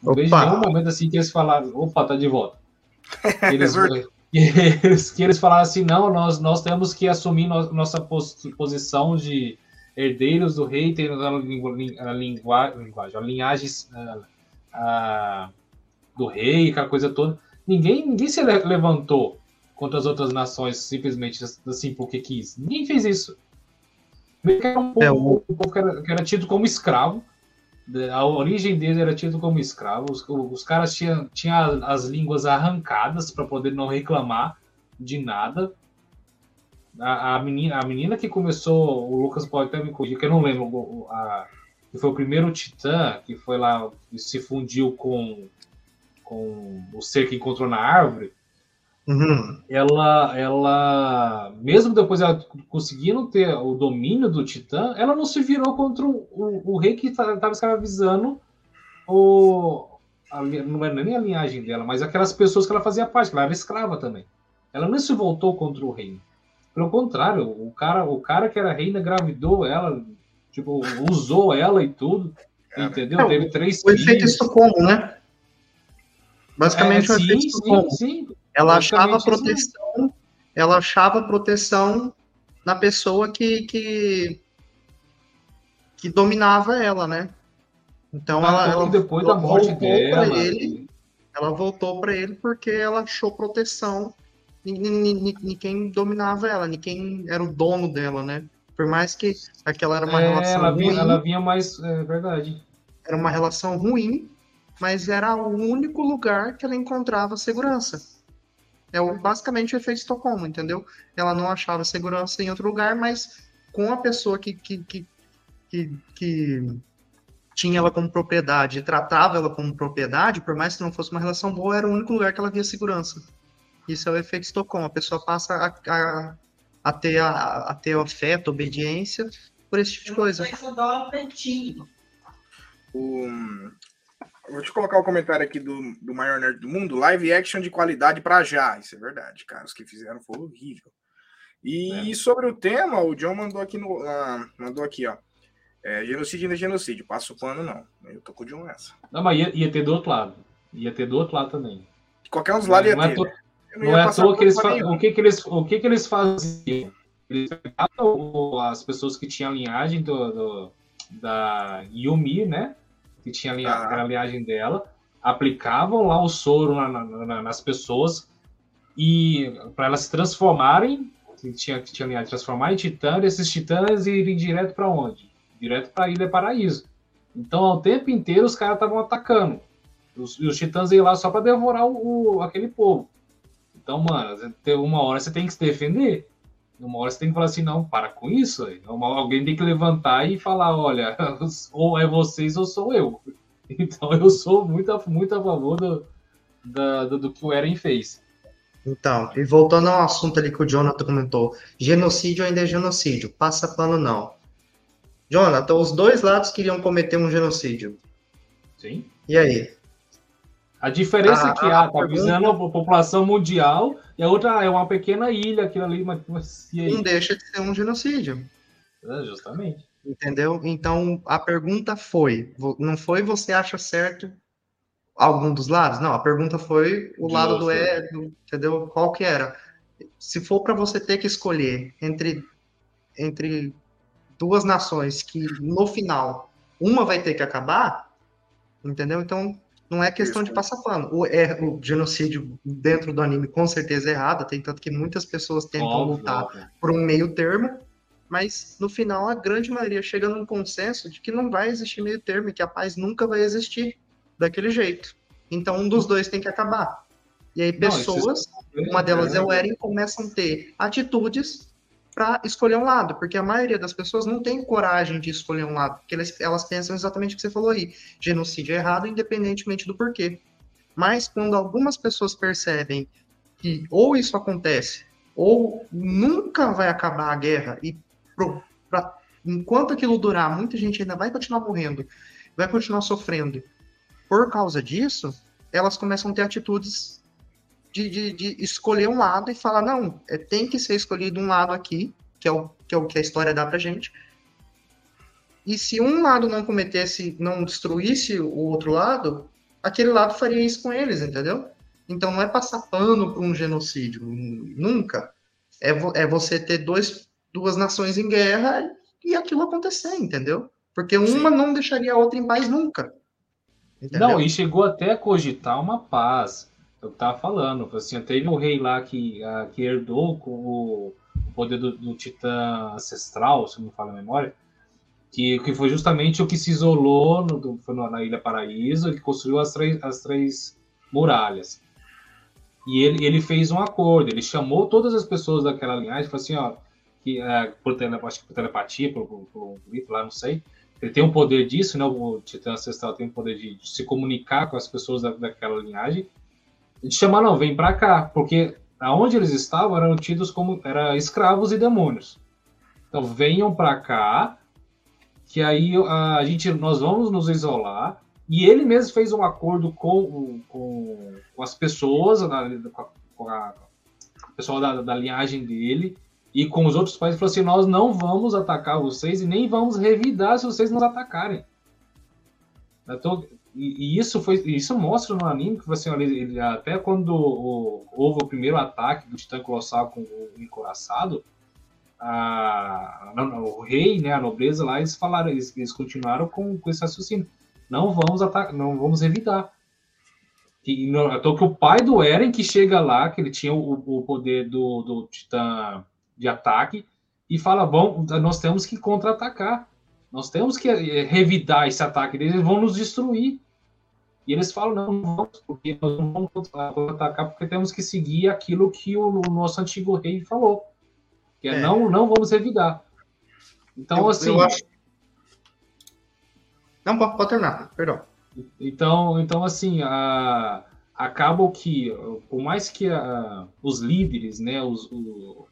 Não vejo nenhum momento assim que eles falaram, opa, tá de volta. Eles, É. que eles, que eles falaram assim, não, nós, nós temos que assumir no- nossa pos- posição de herdeiros do rei, ter a, lingu- a lingua- linguagem, a linhagem ah, ah, do rei, aquela coisa toda. Ninguém, ninguém se le- levantou contra as outras nações simplesmente assim porque quis. Ninguém fez isso. Era um povo, É, o- um povo que, era, que era tido como escravo. A origem deles era tido como escravo. Os, os caras tinham, tinham as línguas arrancadas para poder não reclamar de nada. A, a, menina, a menina que começou, o Lucas pode até me corrigir, que eu não lembro, a, que foi o primeiro titã que foi lá e se fundiu com, com o ser que encontrou na árvore Uhum. ela, ela, mesmo depois ela conseguindo ter o domínio do Titã, ela não se virou contra o, o, o rei que estava escravizando o, a, não era nem a linhagem dela, mas aquelas pessoas que ela fazia parte, que ela era escrava também. Ela não se voltou contra o rei. Pelo contrário, o cara, o cara que era reina engravidou ela, tipo, usou ela e tudo, entendeu? É, Teve três O efeito filhos. Estocolmo, né? Basicamente É, o efeito sim, Estocolmo. sim, sim. Ela achava isso proteção, ela achava proteção na pessoa que, que, que dominava ela, né? Então ela, Tanto ela, que depois ela da morte voltou pra dela, ele. ela voltou para ele porque ela achou proteção em, em- em- em quem dominava ela, em quem era o dono dela, né? Por mais que aquela era uma É, relação ela, ruim, vinha, ela vinha mais. É verdade. era uma relação ruim, mas era o único lugar que ela encontrava segurança. É o, basicamente o efeito Estocolmo, entendeu? Ela não achava segurança em outro lugar, mas com a pessoa que, que, que, que, que tinha ela como propriedade e tratava ela como propriedade, por mais que não fosse uma relação boa, era o único lugar que ela via segurança. Isso é o efeito Estocolmo. A pessoa passa a, a, a ter, a, a ter afeto, obediência por esse tipo de coisa. O... Vou te colocar o comentário aqui do, do maior nerd do mundo. Live action de qualidade pra já. Isso é verdade, cara. Os que fizeram foi horrível. E É. sobre o tema, o John mandou aqui no. ah, mandou aqui, ó. É, genocídio não é genocídio. Passa o pano, não. Eu tô com o John nessa. Não, mas ia, ia ter do outro lado. Ia ter do outro lado também. Qualquer um dos lados ia não é, ter. to- né? Eu não é à toa que eles, fa- o que que eles o que que eles faziam? Eles pegavam as pessoas que tinham a linhagem do, do- da Yumi, né? Que tinha a linha- Ah. aquela linhagem dela, aplicavam lá o soro na- na- na- nas pessoas e para elas se transformarem, que tinha que tinha linhagem transformar em titã, e esses titãs irem direto para onde? Direto para a Ilha Paraíso. Então, ao tempo inteiro os caras estavam atacando. Os, os titãs iam lá só para devorar o, o- aquele povo. Então, mano, uma hora você tem que se defender. Uma hora você tem que falar assim, não, para com isso. alguém tem que levantar e falar, olha, ou é vocês ou sou eu. Então eu sou muito, a- muito a favor do, da- do, do que o Eren fez. Então, e voltando ao assunto ali que o Jonathan comentou, genocídio ainda é genocídio, passa pano não. Jonathan, os dois lados queriam cometer um genocídio. Sim. E aí? A diferença A- é que a ah, tá visando a população mundial e a outra é uma pequena ilha, aquilo ali, mas, e aí? Não deixa de ser um genocídio, É, justamente. entendeu? Então, a pergunta foi, não foi você acha certo algum dos lados? Não, a pergunta foi o lado do, é, entendeu? Qual que era? Se for para você ter que escolher entre entre duas nações que no final uma vai ter que acabar, entendeu? Então não é questão de passar pano. O, é, o genocídio dentro do anime com certeza é errado, tem tanto que muitas pessoas tentam Óbvio, lutar óbvio. por um meio termo, mas no final a grande maioria chega num consenso de que não vai existir meio termo e que a paz nunca vai existir daquele jeito. Então um dos dois tem que acabar. E aí Não, pessoas, uma delas é o Eren, começam a ter atitudes para escolher um lado, porque a maioria das pessoas não tem coragem de escolher um lado, porque elas, elas pensam exatamente o que você falou aí, genocídio é errado, independentemente do porquê. Mas quando algumas pessoas percebem que ou isso acontece ou nunca vai acabar a guerra e pro, pra, enquanto aquilo durar, muita gente ainda vai continuar morrendo, vai continuar sofrendo. Por causa disso, elas começam a ter atitudes de, de, de escolher um lado e falar, não, é, tem que ser escolhido um lado aqui, que é o que, é o que a história dá pra gente. E se um lado não cometesse, não destruísse o outro lado, aquele lado faria isso com eles, entendeu? Então não é passar pano para um genocídio, nunca. É, é você ter dois, duas nações em guerra e aquilo acontecer, entendeu? Porque uma Sim. não deixaria a outra em paz nunca. Entendeu? Não, e chegou até a cogitar uma paz. Eu estava falando, assim, teve um rei lá que, uh, que herdou com o, o poder do, do, titã ancestral, se não me fala a memória, que, que foi justamente o que se isolou no, foi na Ilha Paraíso, ele construiu as três, as três muralhas. E ele, ele fez um acordo, ele chamou todas as pessoas daquela linhagem, falou assim, ó, que, é, por, acho que por telepatia, por, por, por grito lá, não sei, ele tem um poder disso, né, o Titã Ancestral tem o poder de, de se comunicar com as pessoas da, daquela linhagem, chamar, não, vem para cá, porque aonde eles estavam eram tidos como era escravos e demônios. Então venham para cá, que aí a, a gente, nós vamos nos isolar, e ele mesmo fez um acordo com, com, com as pessoas, com a, o pessoal da, da, linhagem dele e com os outros países, falou assim: nós não vamos atacar vocês e nem vamos revidar se vocês nos atacarem. Tô, e, e, isso foi isso mostra no anime que assim, ele, até quando o, houve o primeiro ataque do Titã Colossal com o encoraçado, a, o rei, né, a nobreza lá, eles falaram, eles, eles continuaram com, com esse raciocínio não vamos atacar, não vamos evitar. E, então que o pai do Eren que chega lá, que ele tinha o, o poder do, do titã de ataque, e fala: bom, nós temos que contra-atacar. Nós temos que eh, revidar esse ataque deles, eles vão nos destruir. E eles falam: não, não vamos, porque nós não vamos contra-atacar, porque temos que seguir aquilo que o, o nosso antigo rei falou. Que é, é. Não, não vamos revidar. Então, eu, assim. Eu acho, não, pode, pode terminar, perdão. Então, então assim, a, acaba que, por mais que a, os líderes, né, os, o,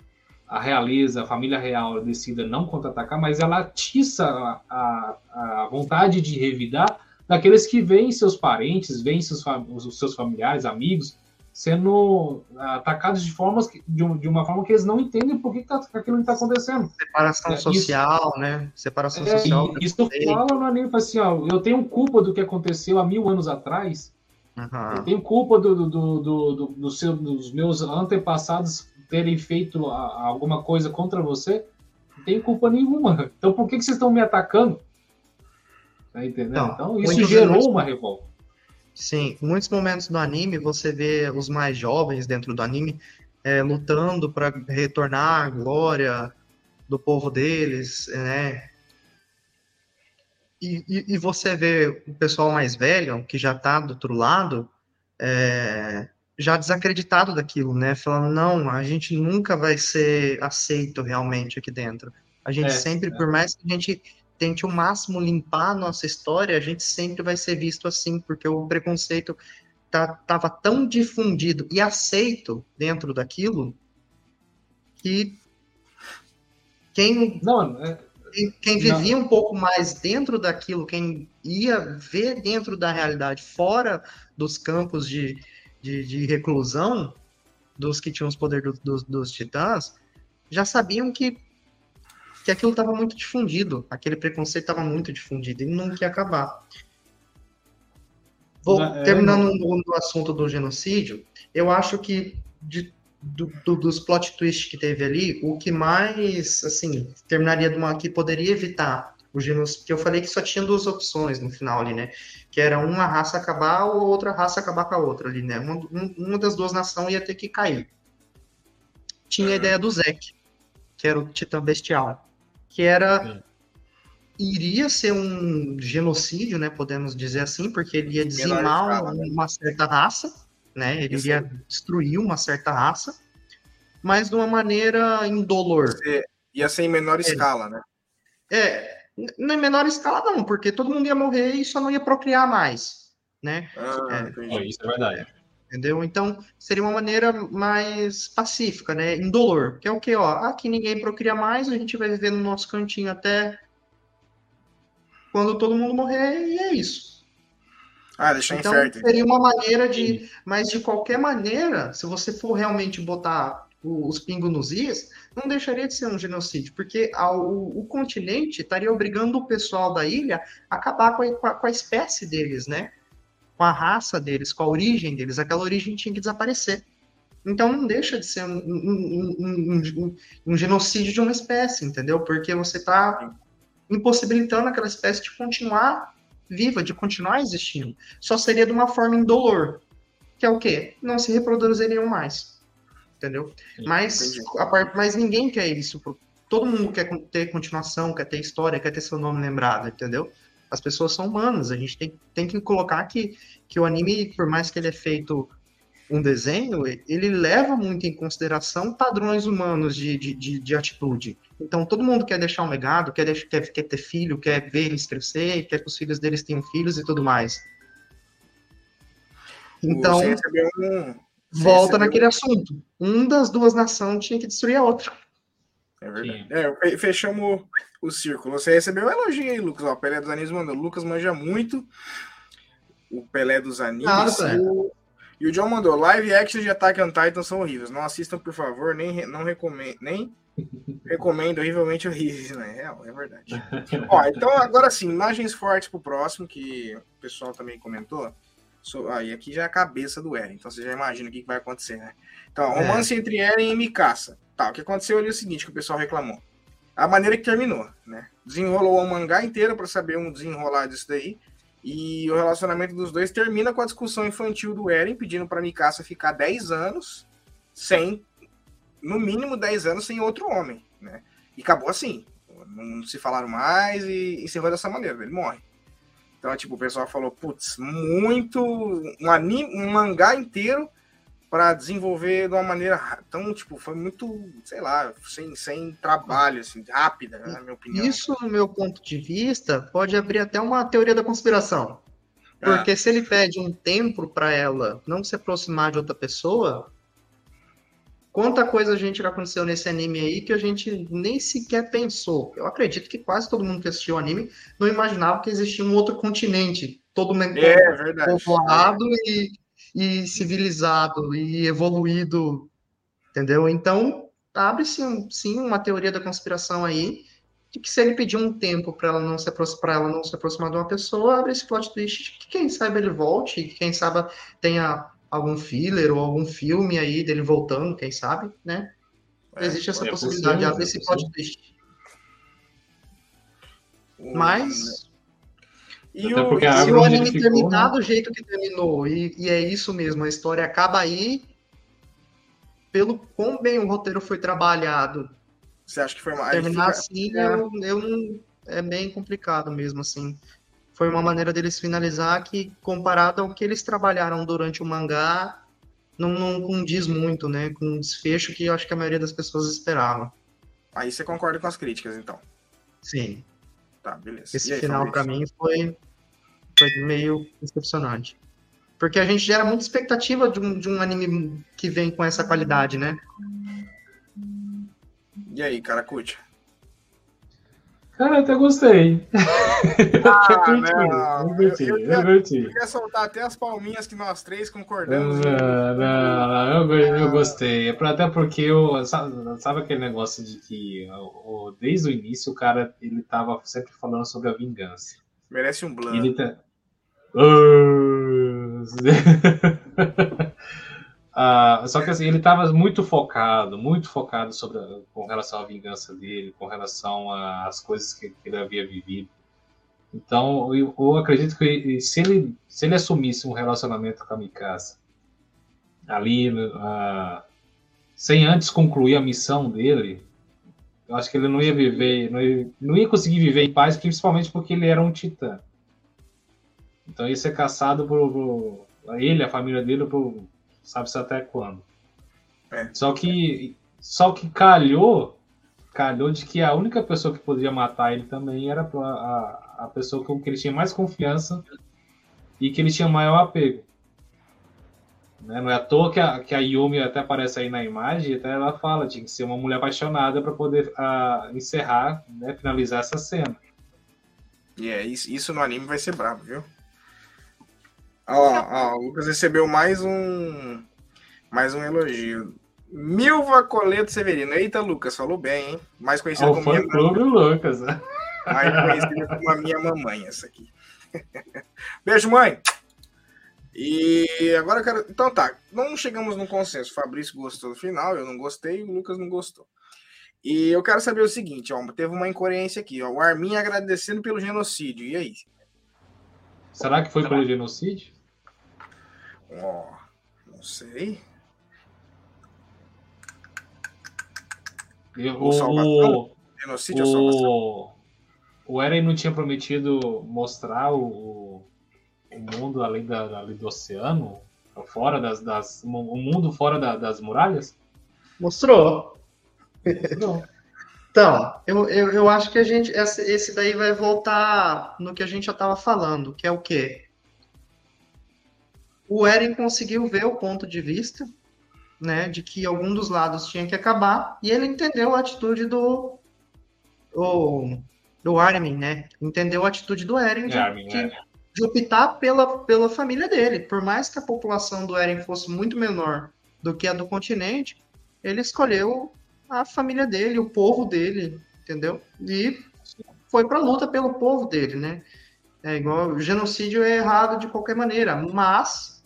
a realeza, a família real decida não contra-atacar, mas ela atiça a, a, vontade de revidar daqueles que veem seus parentes, veem seus, os seus familiares, amigos, sendo atacados de formas de, de, uma forma que eles não entendem por que, que, tá, que aquilo não está acontecendo. Separação é, social, isso, né? Separação é, social. Isso fala no anime assim, ó, eu tenho culpa do que aconteceu há mil anos atrás. Uhum. Eu tenho culpa do, do, do, do, do seu, dos meus antepassados terem feito a, alguma coisa contra você. Não tenho culpa nenhuma. Então por que, que vocês estão me atacando? Tá entendendo? Então, então isso gerou uma revolta. Sim, muitos momentos do anime você vê os mais jovens dentro do anime é, lutando para retornar a glória do povo deles, né? E, e, e, você vê o pessoal mais velho, que já está do outro lado, é, já desacreditado daquilo, né? Falando, não, a gente nunca vai ser aceito realmente aqui dentro. A gente é, sempre, é. por mais que a gente tente o máximo limpar a nossa história, a gente sempre vai ser visto assim, porque o preconceito estava tá, tão difundido e aceito dentro daquilo que quem, não, é, quem, quem vivia um pouco mais dentro daquilo, quem ia ver dentro da realidade, fora dos campos de, de, de reclusão, dos que tinham os poderes do, dos, dos titãs, já sabiam que que aquilo estava muito difundido, aquele preconceito estava muito difundido e não quer acabar. Vou, é, terminando no, no, assunto do genocídio, eu acho que de, do, do, dos plot twists que teve ali, o que mais, assim, terminaria de uma que poderia evitar o genocídio, que eu falei que só tinha duas opções no final ali, né? Que era uma raça acabar ou outra raça acabar com a outra ali, né? Uma, uma das duas nações ia ter que cair. Tinha a ideia do Zek, que era o titã bestial que era iria ser um genocídio, né, podemos dizer assim, porque ele ia dizimar uma, né? uma certa raça, né, ele Isso. ia destruir uma certa raça, mas de uma maneira indolor. Ia ser em menor é. escala, né? É, em menor escala não, porque todo mundo ia morrer e só não ia procriar mais, né? Ah, é. isso é verdade. Entendeu? Então, seria uma maneira mais pacífica, né? Indolor. Que é o que, ó, aqui ninguém procria mais, a gente vai viver no nosso cantinho até quando todo mundo morrer, e é isso. Ah, deixar então, infértil. seria uma maneira de. Mas de qualquer maneira, se você for realmente botar os pingos nos is, não deixaria de ser um genocídio, porque o, o, continente estaria obrigando o pessoal da ilha a acabar com a, com a, espécie deles, né? Com a raça deles, com a origem deles. Aquela origem tinha que desaparecer. Então não deixa de ser um, um, um, um genocídio de uma espécie, entendeu? Porque você está impossibilitando aquela espécie de continuar viva, de continuar existindo. Só seria de uma forma indolor, que é o quê? Não se reproduziriam mais entendeu? Mas, ninguém quer isso. Todo mundo quer ter continuação, quer ter história, quer ter seu nome lembrado, entendeu? As pessoas são humanas, a gente tem, tem que colocar que, que o anime, por mais que ele é feito um desenho, ele leva muito em consideração padrões humanos de, de, de, de atitude. Então, todo mundo quer deixar um legado, quer, deixar, quer, quer ter filho, quer ver eles crescer, quer que os filhos deles tenham filhos e tudo mais. Então, um, volta naquele assunto. Um das duas nações tinha que destruir a outra. É verdade. É, fechamos o círculo. Você recebeu um elogio aí, Lucas. Ó, o Pelé dos Animes mandou. Lucas manja muito. O Pelé dos Animes. Ah, o... E o John mandou. Live action de Attack on Titan são horríveis. Não assistam, por favor. Nem, não recomendo. Nem recomendo horrivelmente horríveis, né? É, é verdade. Ó, então, agora sim, imagens fortes pro próximo, que o pessoal também comentou. So, aí aqui já é a cabeça do Eren, então você já imagina o que, que vai acontecer, né? Então, é. romance é. entre Eren e Mikasa. Tá, o que aconteceu ali é o seguinte, que o pessoal reclamou. A maneira que terminou, né? Desenrolou o mangá inteiro para saber um desenrolar disso daí. E o relacionamento dos dois termina com a discussão infantil do Eren pedindo para Mikasa ficar 10 anos sem, no mínimo 10 anos sem outro homem, né? E acabou assim. Não se falaram mais e encerrou dessa maneira, ele morre. Então, tipo, o pessoal falou, putz, muito. Um, anime, um mangá inteiro para desenvolver de uma maneira tão, tipo, foi muito, sei lá, sem, sem trabalho, assim, rápida, né, na minha opinião. Isso, no meu ponto de vista, pode abrir até uma teoria da conspiração. Porque ah. se ele pede um tempo para ela não se aproximar de outra pessoa, Quanta coisa a gente já aconteceu nesse anime aí que a gente nem sequer pensou. Eu acredito que quase todo mundo que assistiu o anime não imaginava que existia um outro continente todo é, povoado e, e civilizado e evoluído, entendeu? Então, abre-se sim uma teoria da conspiração aí de que se ele pedir um tempo para ela não se para ela não se aproximar de uma pessoa, abre esse plot twist que quem sabe ele volte, que quem sabe tenha algum filler ou algum filme aí dele voltando, quem sabe, né? É, Existe essa possibilidade, de abre esse plot twist. Mas. E o, se o anime ficou, terminar né? do jeito que terminou, e, e, é isso mesmo, a história acaba aí, pelo quão bem o roteiro foi trabalhado. Você acha que foi mais. Terminar fica... assim, é. eu, eu não. É bem complicado mesmo, assim foi uma maneira deles finalizar que, comparado ao que eles trabalharam durante o mangá, não, não condiz muito, né? Com um desfecho que eu acho que a maioria das pessoas esperava. Aí você concorda com as críticas, então? Sim. Tá, beleza. Esse aí, final, para mim, foi, foi meio decepcionante. Porque a gente gera muita expectativa de um, de um anime que vem com essa qualidade, né? E aí, Caracuti? Cara, eu até gostei. Ah, eu não. eu curti, eu, eu, eu curti. Eu queria soltar até as palminhas que nós três concordamos. Não, não, não eu, eu gostei. Até porque eu, sabe, sabe, aquele negócio de que o, desde o início o cara ele tava sempre falando sobre a vingança. Merece um blanco. Ele tá... Uh, só que assim, ele estava muito focado, muito focado sobre a, com relação à vingança dele, com relação às coisas que, que, ele havia vivido. Então, eu, eu, acredito que se ele, se ele assumisse um relacionamento com a Mikasa ali, uh, sem antes concluir a missão dele, eu acho que ele não ia viver, não ia, não ia conseguir viver em paz, principalmente porque ele era um titã. Então, ia ser caçado por, por ele, a família dele, por sabe-se até quando. É. Só que só que calhou, calhou de que a única pessoa que poderia matar ele também era a, a, a pessoa com que ele tinha mais confiança e que ele tinha maior apego. Né? Não é à toa que a, que a Yumi até aparece aí na imagem, até ela fala, tinha que ser uma mulher apaixonada para poder uh, encerrar, né, finalizar essa cena. E yeah, é, isso, isso no anime vai ser brabo, viu? Ó, ó, o Lucas recebeu mais um mais um elogio. Milva Coleto Severino. Eita, Lucas, falou bem, hein? Mais conhecido como minha clube Lucas, né? Mais conhecido como a minha mamãe, essa aqui. Beijo, mãe! E agora eu quero. Então tá, não chegamos num consenso. O Fabrício gostou do final, eu não gostei, o Lucas não gostou. E eu quero saber o seguinte: ó, teve uma incoerência aqui, ó, o Armin agradecendo pelo genocídio. E aí? Será que foi pelo genocídio? Ó, não sei. O, o, genocídio o, o Eren não tinha prometido mostrar o, o mundo além, da, além do oceano, fora das, das, o mundo fora da, das muralhas? Mostrou. Mostrou. Então, eu, eu, eu acho que a gente. Esse, esse daí vai voltar no que a gente já estava falando, que é o quê? O Eren conseguiu ver o ponto de vista, né, de que algum dos lados tinha que acabar, e ele entendeu a atitude do. O, do Armin, né? Entendeu a atitude do Eren de, Armin, de, é. de optar pela, pela família dele. Por mais que a população do Eren fosse muito menor do que a do continente, ele escolheu a família dele, o povo dele, entendeu? E foi para luta pelo povo dele, né? É igual o genocídio é errado de qualquer maneira, mas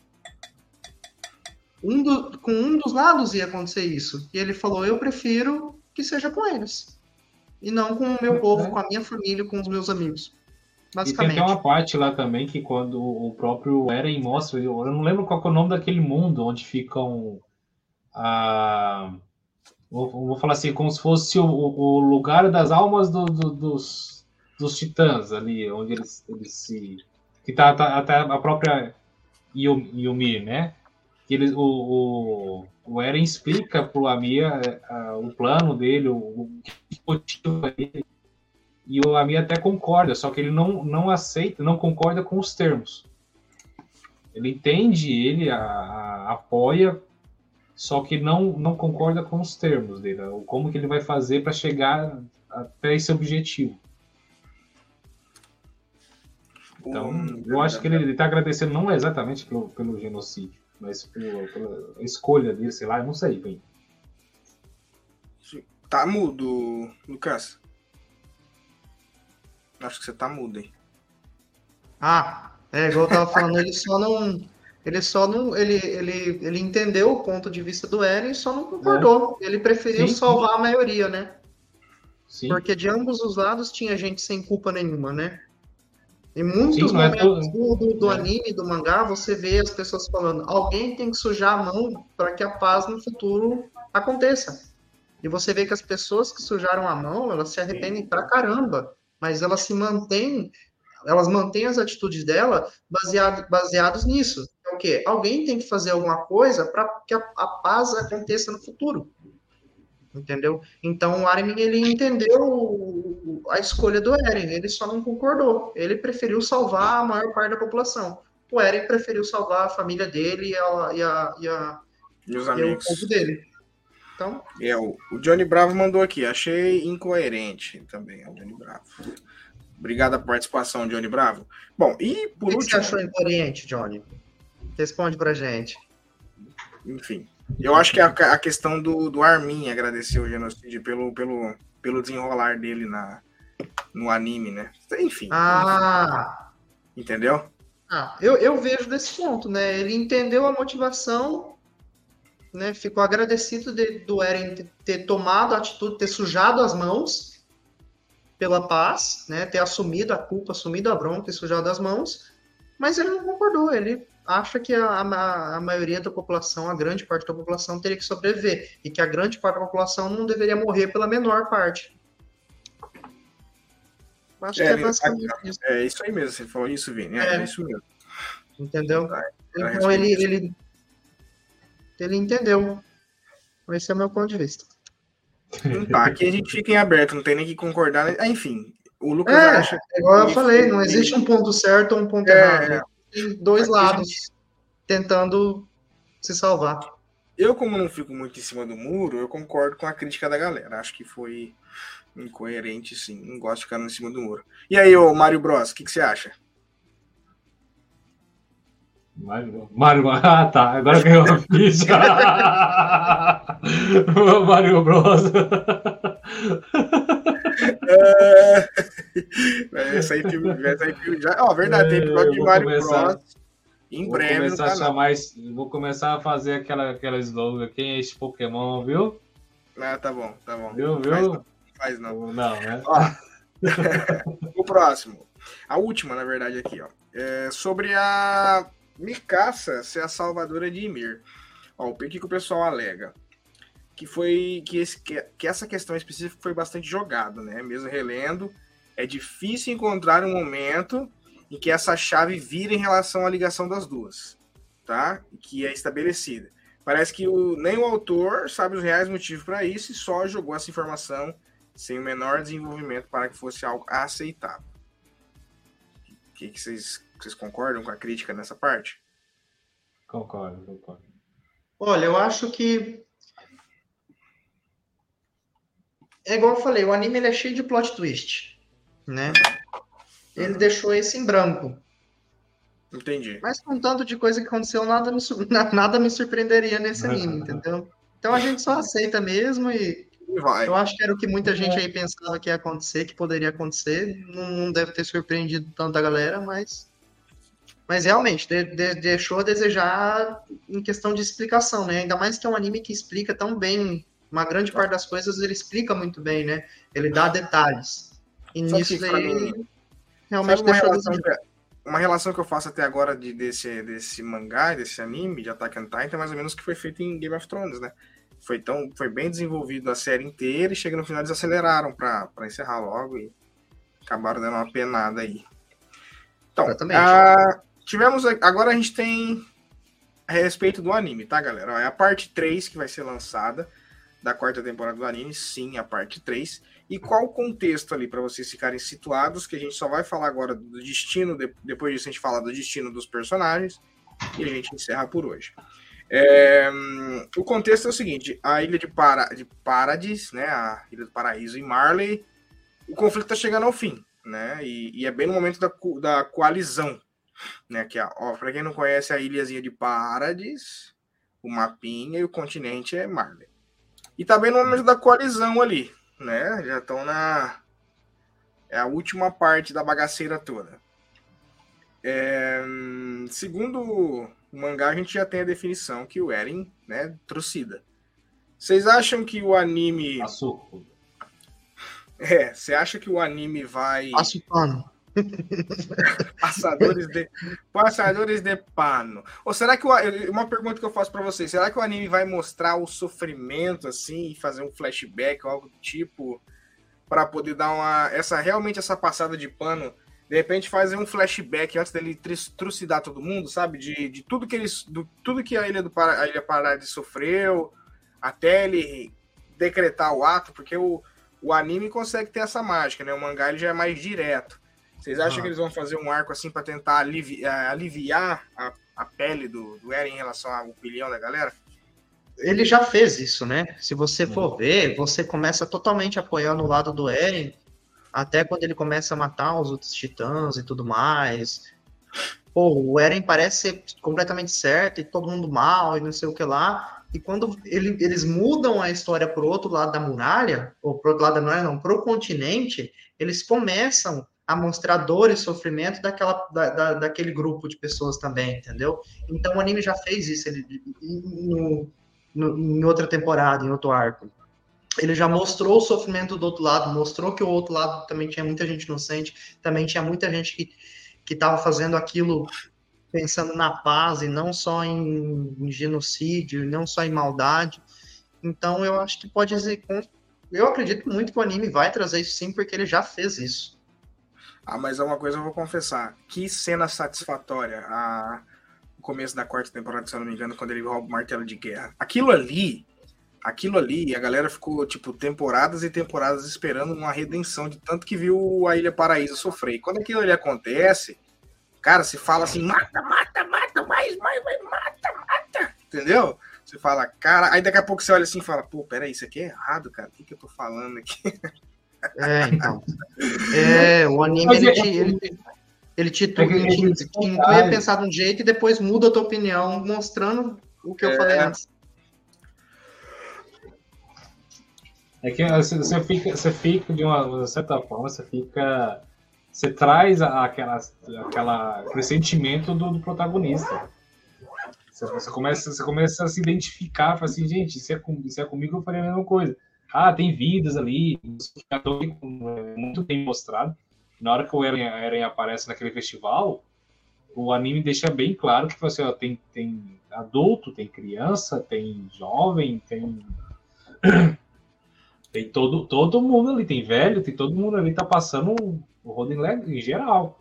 um do, com um dos lados ia acontecer isso. E ele falou: eu prefiro que seja com eles e não com o meu povo, com a minha família, com os meus amigos. Basicamente. E tem até uma parte lá também que quando o próprio Eren mostra, eu não lembro qual é o nome daquele mundo onde ficam a ah, vou, vou falar assim, como se fosse o, o lugar das almas do, do, dos, dos titãs ali, onde eles, eles se. Que tá, tá até a própria Yumi, né? Que eles, o, o, o Eren explica pro Amir uh, o plano dele, o, o que motiva ele. E o Amir até concorda, só que ele não, não aceita, não concorda com os termos. Ele entende, ele a, a, apoia só que não, não concorda com os termos dele, como que ele vai fazer para chegar até esse objetivo. Então, hum, eu acho que ele está agradecendo não exatamente pelo, pelo genocídio, mas pela escolha dele, sei lá, eu não sei bem. Tá mudo, Lucas. Acho que você tá mudo aí. Ah, é, igual eu tava falando, ele só não ele só não. Ele, ele, ele entendeu o ponto de vista do Eren e só não concordou. É. Ele preferiu sim, salvar a maioria, né? Sim. Porque de ambos os lados tinha gente sem culpa nenhuma, né? Em muitos sim, é momentos é do, do, do é. anime, do mangá, você vê as pessoas falando: alguém tem que sujar a mão para que a paz no futuro aconteça. E você vê que as pessoas que sujaram a mão, elas se arrependem pra caramba, mas elas se mantêm, elas mantêm as atitudes dela baseado, baseados nisso o quê? Alguém tem que fazer alguma coisa para que a, a, paz aconteça no futuro. Entendeu? Então o Armin ele entendeu a escolha do Eren, ele só não concordou. Ele preferiu salvar a maior parte da população. O Eren preferiu salvar a família dele e, a, e, a, e, a, e os amigos. O povo dele. Então, é, o, o Johnny Bravo mandou aqui, achei incoerente também, é o Johnny Bravo. Obrigado pela participação, Johnny Bravo. Bom, e por o que último. você achou incoerente, Johnny? Responde pra gente. Enfim, eu acho que a, a questão do, do Armin agradecer o genocídio pelo, pelo, pelo desenrolar dele na, no anime, né? Enfim. Ah! Entendeu? Ah, eu, eu vejo desse ponto, né? Ele entendeu a motivação, né? Ficou agradecido de, do Eren ter, ter tomado a atitude, ter sujado as mãos pela paz, né? Ter assumido a culpa, assumido a bronca e sujado as mãos, mas ele não concordou. Ele acha que a, a, a, maioria da população, a grande parte da população, teria que sobreviver e que a grande parte da população não deveria morrer pela menor parte. Acho é, que é basicamente é, isso. É isso aí mesmo, você falou isso, Vini. É, é isso mesmo. Entendeu? Então ele, ele, ele entendeu. Esse é o meu ponto de vista. Tá, aqui a gente fica em aberto, não tem nem que concordar. Né? Enfim, o Lucas é, acha. Igual eu falei, não existe um ponto certo ou um ponto é, errado tem dois lados tentando se salvar. Eu, como não fico muito em cima do muro, eu concordo com a crítica da galera. Acho que foi incoerente, sim. Não gosto de ficar em cima do muro. E aí, ô Mário Bros, o que, que você acha? Mário, Mário, ah tá, agora ganhou a ficha. Mário Bros. é... Vai sair filme já. Ó, verdade, tem episódio de Mario começar, Bros. Em breve. Vou começar, a chamar, vou começar a fazer aquela, aquela slogan. Quem é esse Pokémon, viu? Ah, tá bom, tá bom. Viu, viu? Faz, faz não. Não, né? Ó, o próximo. A última, na verdade, aqui, ó. É sobre a Mikasa ser a salvadora de Ymir. Ó, o que, que o pessoal alega? Que foi que, esse, que, que essa questão específica foi bastante jogada, né? Mesmo relendo, é difícil encontrar um momento em que essa chave vira em relação à ligação das duas, tá? Que é estabelecida. Parece que o, nem o autor sabe os reais motivos para isso e só jogou essa informação sem o menor desenvolvimento para que fosse algo aceitável. O que, que vocês vocês concordam com a crítica nessa parte? Concordo, concordo. Olha, eu acho que. É igual eu falei, o anime ele é cheio de plot twist, né? Ele uhum. deixou esse em branco. Entendi. Mas com tanto de coisa que aconteceu, nada me, nada me surpreenderia nesse anime, entendeu? Então a gente só aceita mesmo e Vai. Eu acho que era o que muita gente aí pensava que ia acontecer, que poderia acontecer. Não, não deve ter surpreendido tanta galera, mas mas realmente, de, de, deixou a desejar em questão de explicação, né? Ainda mais que é um anime que explica tão bem. Uma grande parte das coisas ele explica muito bem, né? Ele dá detalhes. E nisso daí, realmente uma relação, que, uma relação que eu faço até agora de, desse, desse mangá, desse anime de Attack on Titan, é mais ou menos que foi feito em Game of Thrones, né? Foi, tão, foi bem desenvolvido a série inteira e chega no final eles aceleraram para encerrar logo e acabaram dando uma penada aí. Então, Exatamente. A, tivemos. Agora a gente tem a respeito do anime, tá, galera? É a parte 3 que vai ser lançada da quarta temporada do anime, sim, a parte 3. E qual o contexto ali para vocês ficarem situados, que a gente só vai falar agora do destino, depois disso a gente fala do destino dos personagens e a gente encerra por hoje. É, o contexto é o seguinte: a ilha de, Para, de Paradis, né, a ilha do Paraíso em Marley, o conflito está chegando ao fim, né? E, e, é bem no momento da, da coalizão né? Que é, para quem não conhece a ilhazinha de Paradis, o mapinha e o continente é Marley. E também no momento da coalizão ali, né? Já estão na é a última parte da bagaceira toda. É, segundo o mangá, a gente já tem a definição que o Eren, né, trucida. Vocês acham que o anime. Açúcar. É, você acha que o anime vai. Pano. passadores, de, passadores de pano. Ou será que o, uma pergunta que eu faço para vocês, será que o anime vai mostrar o sofrimento assim e fazer um flashback ou algo do tipo para poder dar uma essa realmente essa passada de pano? De repente fazer um flashback antes dele trucidar todo mundo, sabe? De, de tudo que eles do tudo que a ilha do a ilha Paradis sofreu até ele decretar o ato, porque o o anime consegue ter essa mágica, né? O mangá ele já é mais direto. Vocês acham ah. que eles vão fazer um arco assim para tentar alivi eh, aliviar a, a, pele do, do Eren em relação ao opinião da galera? Ele já fez isso, né? Se você for uhum. ver, você começa totalmente apoiando o lado do Eren, até quando ele começa a matar os outros titãs e tudo mais. Pô, o Eren parece ser completamente certo e todo mundo mal e não sei o que lá. E quando ele, eles mudam a história pro outro lado da muralha, ou pro outro lado da muralha, não, pro continente, eles começam a mostrar dor e sofrimento daquela, da, da, daquele grupo de pessoas também, entendeu? Então o anime já fez isso ele, no, no, em outra temporada, em outro arco. Ele já mostrou o sofrimento do outro lado, mostrou que o outro lado também tinha muita gente inocente, também tinha muita gente que estava fazendo aquilo pensando na paz e não só em, em genocídio, não só em maldade. Então eu acho que pode eu acredito muito que o anime vai trazer isso sim, porque ele já fez isso. Ah, mas é uma coisa eu vou confessar. Que cena satisfatória a... o começo da quarta temporada, se eu não me engano, quando ele rouba o martelo de guerra. Aquilo ali, aquilo ali, a galera ficou, tipo, temporadas e temporadas esperando uma redenção de tanto que viu a Ilha Paraíso sofrer. E quando aquilo ali acontece, cara, se fala assim, mata, mata, mata, mais, mais, mais, mata, mata. Entendeu? Você fala, cara, aí daqui a pouco você olha assim e fala, pô, peraí, isso aqui é errado, cara. O que, que eu tô falando aqui? É, então. É, o anime, ele, te, ele, ele te, tu, ele te, te inclui a pensar de um jeito e depois muda a tua opinião, mostrando o que eu É. falei antes. É que você, você fica, você fica de uma certa forma, você fica, você traz aquela, aquela aquele sentimento do, do protagonista. Você, você começa, você começa a se identificar, fala assim, gente, se é, com, se é comigo eu faria a mesma coisa. Ah, tem vidas ali, é muito bem mostrado. Na hora que o Eren, Eren aparece naquele festival, o anime deixa bem claro que você ó, tem, tem adulto, tem criança, tem jovem, tem tem todo, todo mundo ali, tem velho, tem todo mundo ali, tá passando o Roden em geral.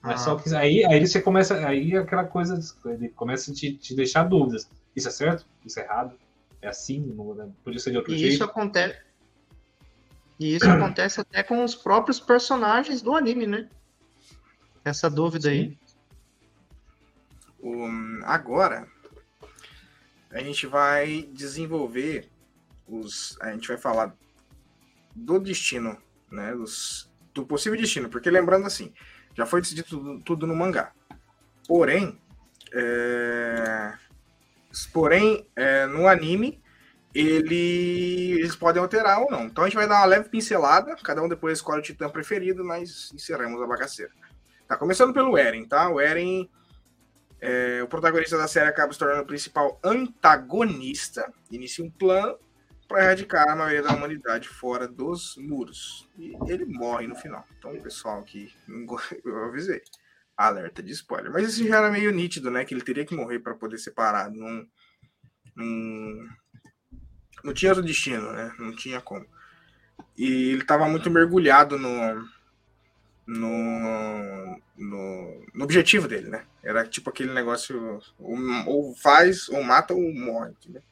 Mas Ah. só que aí, aí você começa, aí é aquela coisa, ele começa a te, te deixar dúvidas. Isso é certo? Isso é errado? É assim? Não, podia ser de outro E jeito? isso acontece. E isso acontece até com os próprios personagens do anime, né? Essa dúvida aí. Um, agora, a gente vai desenvolver os. A gente vai falar do destino, né? Dos, do possível destino, porque lembrando assim, já foi decidido tudo, tudo no mangá. Porém, é, porém é, no anime ele, eles podem alterar ou não. Então a gente vai dar uma leve pincelada, cada um depois escolhe o titã preferido, mas encerramos a bagaceira. Tá começando pelo Eren, tá? O Eren é, o protagonista da série acaba se tornando o principal antagonista, inicia um plano para erradicar a maioria da humanidade fora dos muros. E ele morre no final. Então, o pessoal go- eu avisei. Alerta de spoiler. Mas isso já era meio nítido, né? Que ele teria que morrer para poder separar. Não, não, não tinha outro destino, né? Não tinha como. E ele estava muito mergulhado no, no, no, no objetivo dele, né? Era tipo aquele negócio, ou, ou faz, ou mata, ou morre, entendeu?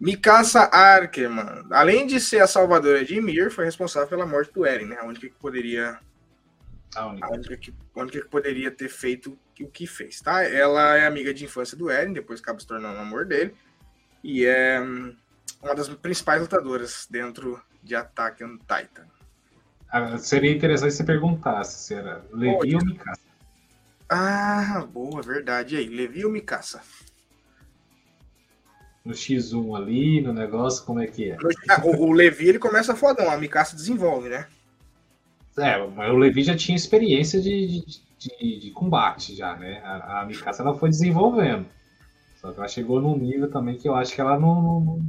Mikasa Arkerman, além de ser a salvadora de Ymir, foi responsável pela morte do Eren, né? A única que poderia, A única. a única que, a única que poderia ter feito o que fez, tá? Ela é amiga de infância do Eren, depois acaba se tornando o amor dele, e é hum, uma das principais lutadoras dentro de Attack on Titan. Ah, Seria interessante se você perguntasse se era Levi ou Mikasa. Ah, boa, verdade. E aí, Levi ou Mikasa? No X1 ali, no negócio, como é que é? Ah, o, o Levi ele começa fodão, a Mikasa desenvolve, né? É, mas o Levi já tinha experiência de, de, de- de combate já, né? A, a Mikasa ela foi desenvolvendo. Só que ela chegou num nível também que eu acho que ela não, não, não,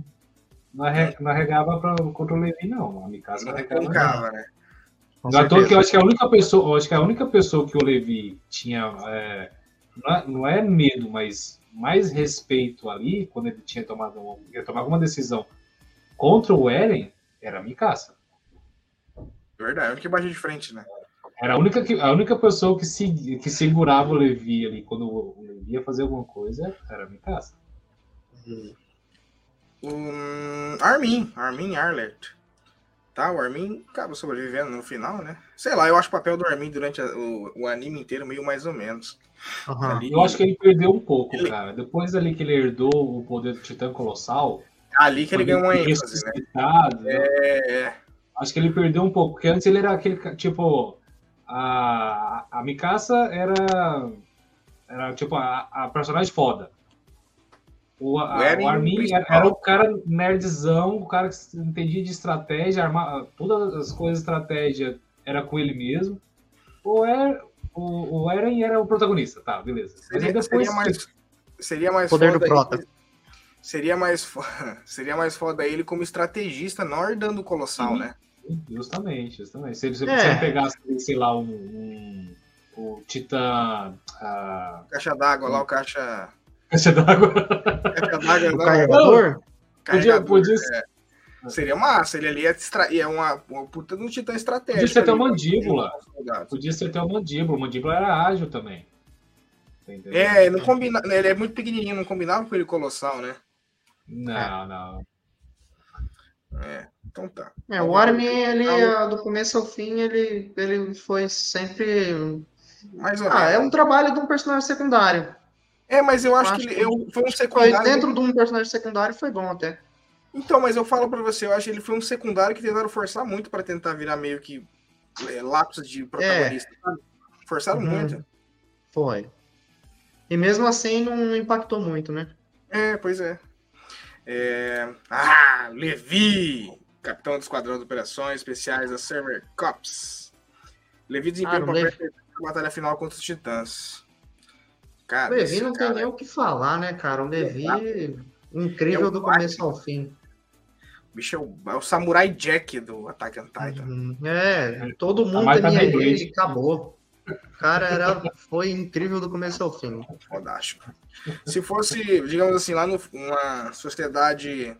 não arre- não arregava pra, contra o Levi, não. A Mikasa Não arregava. né? É toa certeza. que eu acho que a única pessoa, eu acho que a única pessoa que o Levi tinha é, não, é, não é medo, mas mais respeito ali, quando ele tinha tomado uma, ia tomar alguma decisão contra o Eren, era a Mikasa. Verdade, a única que bate de frente, né? Era a única, que, a única pessoa que, se, que segurava o Levi ali quando o o Levi ia fazer alguma coisa era a Mikasa. Um, Armin, Armin Arlert. Tá, o Armin acaba sobrevivendo no final, né? Sei lá, eu acho o papel do Armin durante a- o, o anime inteiro meio mais ou menos. Aham. Ali, Eu acho que ele perdeu um pouco, Ele- cara. Depois ali que ele herdou o poder do Titã Colossal, ali que ele ganhou uma ênfase, né? É, é. Acho que ele perdeu um pouco, porque antes ele era aquele, tipo, a, a Mikasa era, era tipo, a, a personagem foda. O, a- O Armin era, era o cara nerdzão, o cara que entendia de estratégia, arma, todas as coisas de estratégia era com ele mesmo. O, er, o, o Eren era o protagonista, tá, beleza. Seria, depois... seria mais, seria mais Poder do foda prota. ele- Seria mais, fo- seria mais foda ele como estrategista, não herdando o Colossal, Sim. né? Justamente, justamente. Se ele, se É. você pegasse, sei lá, um, um, o Titã... ah, Caixa d'água lá, o caixa. Caixa d'água. Caixa d'água O não, carregador? Podia, carregador, podia, é. Seria massa, ele ali é, extra... é uma, uma puta de um titã estratégico. Podia ser até mandíbula. podia ser até o mandíbula. O mandíbula era ágil também. Tá entendendo? É, não combina... ele é muito pequenininho, não combinava com ele colossal, né? Não, não. É, então tá. É, o Armin, ele, ah, do começo ao fim, ele, ele foi sempre. Mais Ah, é um trabalho de um personagem secundário. É, mas eu acho, Eu acho que, ele, eu, foi um Foi secundário. dentro de um personagem secundário foi bom até. Então, mas eu falo pra você, eu acho que ele foi um secundário que tentaram forçar muito pra tentar virar meio que é, lápis de protagonista, sabe? Forçaram Uhum. muito. Foi. E mesmo assim não impactou muito, né? É, pois é. É, Ah, Levi, capitão do Esquadrão de Operações Especiais da Server Cops. Levi desempenha Ah, um o papel Levi- na batalha final contra os Titãs. Cara, O Levi não cara- tem nem o que falar, né, cara? O Levi, É incrível o do começo ao fim. o bicho é o, é o Samurai Jack do Attack on Titan. Uhum. É, todo mundo tá bem ele doente. e acabou. O cara era, foi incrível do começo ao fim. Fodástico. Se fosse, digamos assim, lá numa sociedade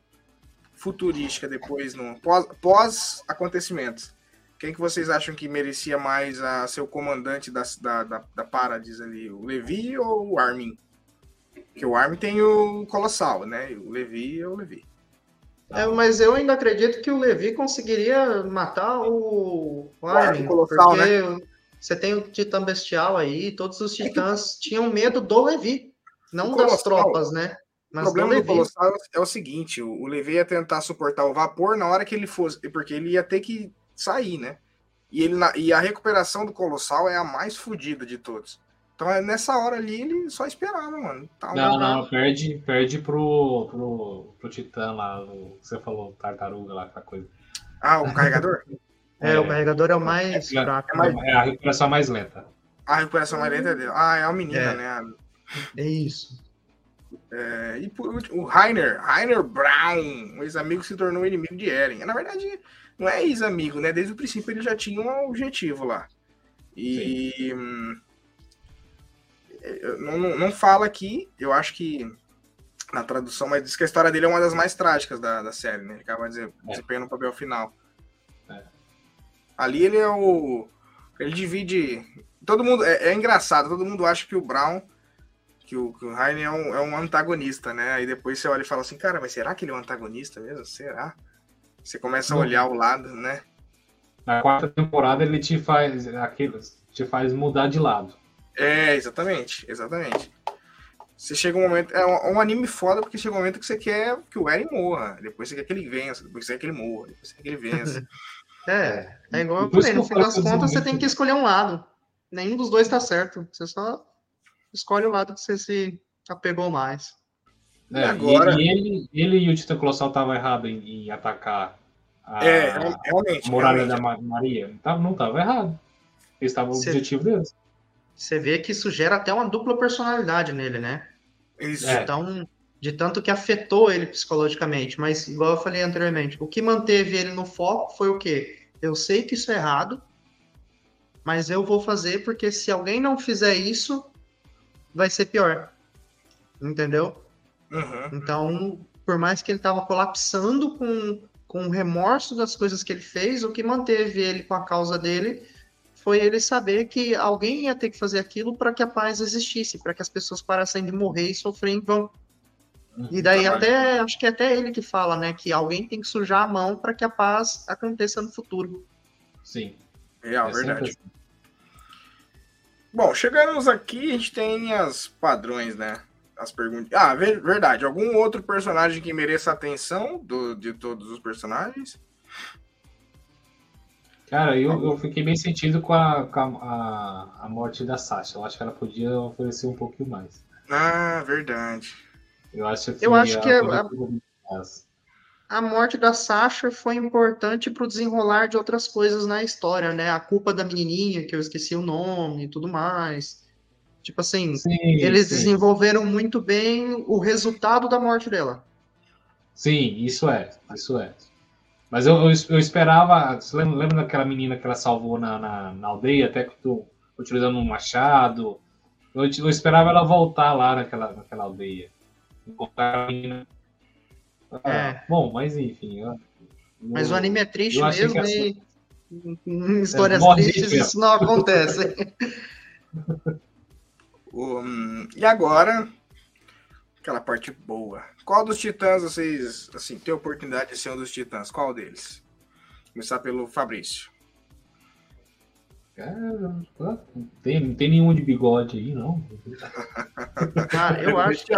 futurística depois, no pós, pós acontecimentos, quem que vocês acham que merecia mais a ser o comandante da, da, da, da Paradis ali? O Levi ou o Armin? Porque o Armin tem o Colossal, né? O Levi é o Levi. É, mas eu ainda acredito que o Levi conseguiria matar o, o Armin Colossal, porque você tem o Titã Bestial aí, todos os titãs tinham medo do Levi, não O das Colossal- tropas, né? O Mas do problema do. Colossal é o seguinte: o o Levi ia tentar suportar o vapor na hora que ele fosse, porque ele ia ter que sair, né? E, ele, e a recuperação do Colossal é a mais fodida de todos. Então, é nessa hora ali, ele só esperava, mano. Tá Não, não, perde, perde pro, pro, pro Titã lá, o que você falou, tartaruga lá, aquela coisa. Ah, o carregador? É, o carregador é o mais É, fraco. é mais- né? É a recuperação mais lenta. A recuperação mais lenta é dele. Ah, é a menina, É. né? É isso. É, e por último, o Rainer, Rainer Brown, o ex-amigo se tornou inimigo de Eren. Na verdade, não é ex-amigo, né? Desde o princípio ele já tinha um objetivo lá. E hum, não, não, não fala aqui, eu acho que na tradução, mas diz que a história dele é uma das mais trágicas da, da série, né? Ele acaba É. desempenhando o papel final. É. Ali ele é o. Ele divide. Todo mundo. É, é engraçado, todo mundo acha que o Brown que o, que o Heine é um, é um antagonista, né? Aí depois você olha e fala assim, cara, mas será que ele é um antagonista mesmo? Será? Você começa a olhar o lado, né? Na quarta temporada ele te faz aquilo, te faz mudar de lado. É, exatamente, exatamente. Você chega um momento. É um, um anime foda, porque chega um momento que você quer que o Eren morra. Depois você quer que ele vença, depois você quer que ele morra, depois você quer que ele vença. É, é igual eu falei, no fim das contas você tem que escolher um lado. Nenhum dos dois tá certo. Você só escolhe o lado que você se apegou mais. E É, agora- e, e ele, ele e o Titã Colossal estavam errados em, em atacar a, é, real- realmente. a muralha realmente. da Ma- Maria. Não tava- Não estava errado. Eles estavam o Você- objetivo deles. Você vê que isso gera até uma dupla personalidade nele, né? Isso. É. Então, de tanto que afetou ele psicologicamente. Mas, igual eu falei anteriormente, o que manteve ele no foco foi o quê? Eu sei que isso é errado, mas eu vou fazer porque se alguém não fizer isso, vai ser pior. Entendeu? Uhum. Então, por mais que ele estava colapsando com, com remorso das coisas que ele fez, o que manteve ele com a causa dele foi ele saber que alguém ia ter que fazer aquilo para que a paz existisse, para que as pessoas parassem de morrer e sofrer em vão. E daí Trabalho. até acho que é até ele que fala, né, que alguém tem que sujar a mão para que a paz aconteça no futuro. Sim. Real, é sempre verdade. assim. Bom, chegamos aqui, a gente tem as padrões, né? As perguntas. Ah, ver- verdade. Algum outro personagem que mereça atenção do, de todos os personagens? Cara, eu, eu fiquei bem sentido com, a, com a, a, a morte da Sasha. Eu acho que ela podia oferecer um pouquinho mais. Ah, verdade. Eu acho que, Eu acho que a, a- morte da Sasha foi importante para o desenrolar de outras coisas na história, né? A culpa da menininha, que eu esqueci o nome e tudo mais. Tipo assim, Sim, eles sim. desenvolveram muito bem o resultado da morte dela. Sim, isso é, isso é. Mas eu, eu, eu esperava. Você lembra, lembra daquela menina que ela salvou na, na, na aldeia, até que tu utilizando um machado? Eu, eu esperava ela voltar lá naquela, naquela aldeia. Encontrar a menina. Ah, É. Bom, mas enfim. eu- Mas o anime é triste mesmo e em histórias morre tristes isso não acontece. Hum, e agora, aquela parte boa. Qual dos titãs vocês, assim, tem a oportunidade de ser um dos titãs? Qual deles? Começar pelo Fabrício. Cara, não tem, não tem nenhum de bigode aí, não. Cara, eu acho que.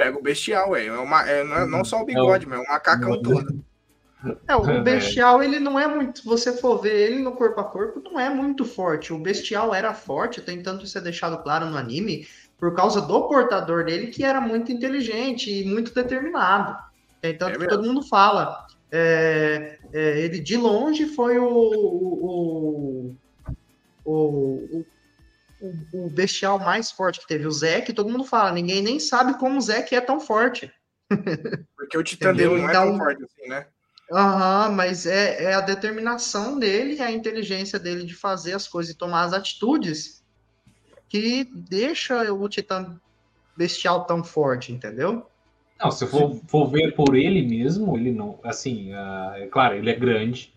Pega o bestial, é, é, uma, é não, é, não só o bigode, mas é um macacão todo. É, o bestial, ele não é muito. Se você for ver ele no corpo a corpo, não é muito forte. O bestial era forte, tem tanto isso é deixado claro no anime, por causa do portador dele, que era muito inteligente e muito determinado. É tanto é que todo mundo fala. É, é, ele de longe foi o, o, o, o, o bestial mais forte que teve. O Zeke, todo mundo fala, ninguém nem sabe como o Zeke é tão forte. Porque o Titã dele não então, é tão então, forte assim, né? Aham, uhum, mas é, é a determinação dele, a inteligência dele de fazer as coisas e tomar as atitudes que deixa o Titã Bestial tão forte, entendeu? Não, se for, for ver por ele mesmo, ele não. Assim, uh, é claro, ele é grande,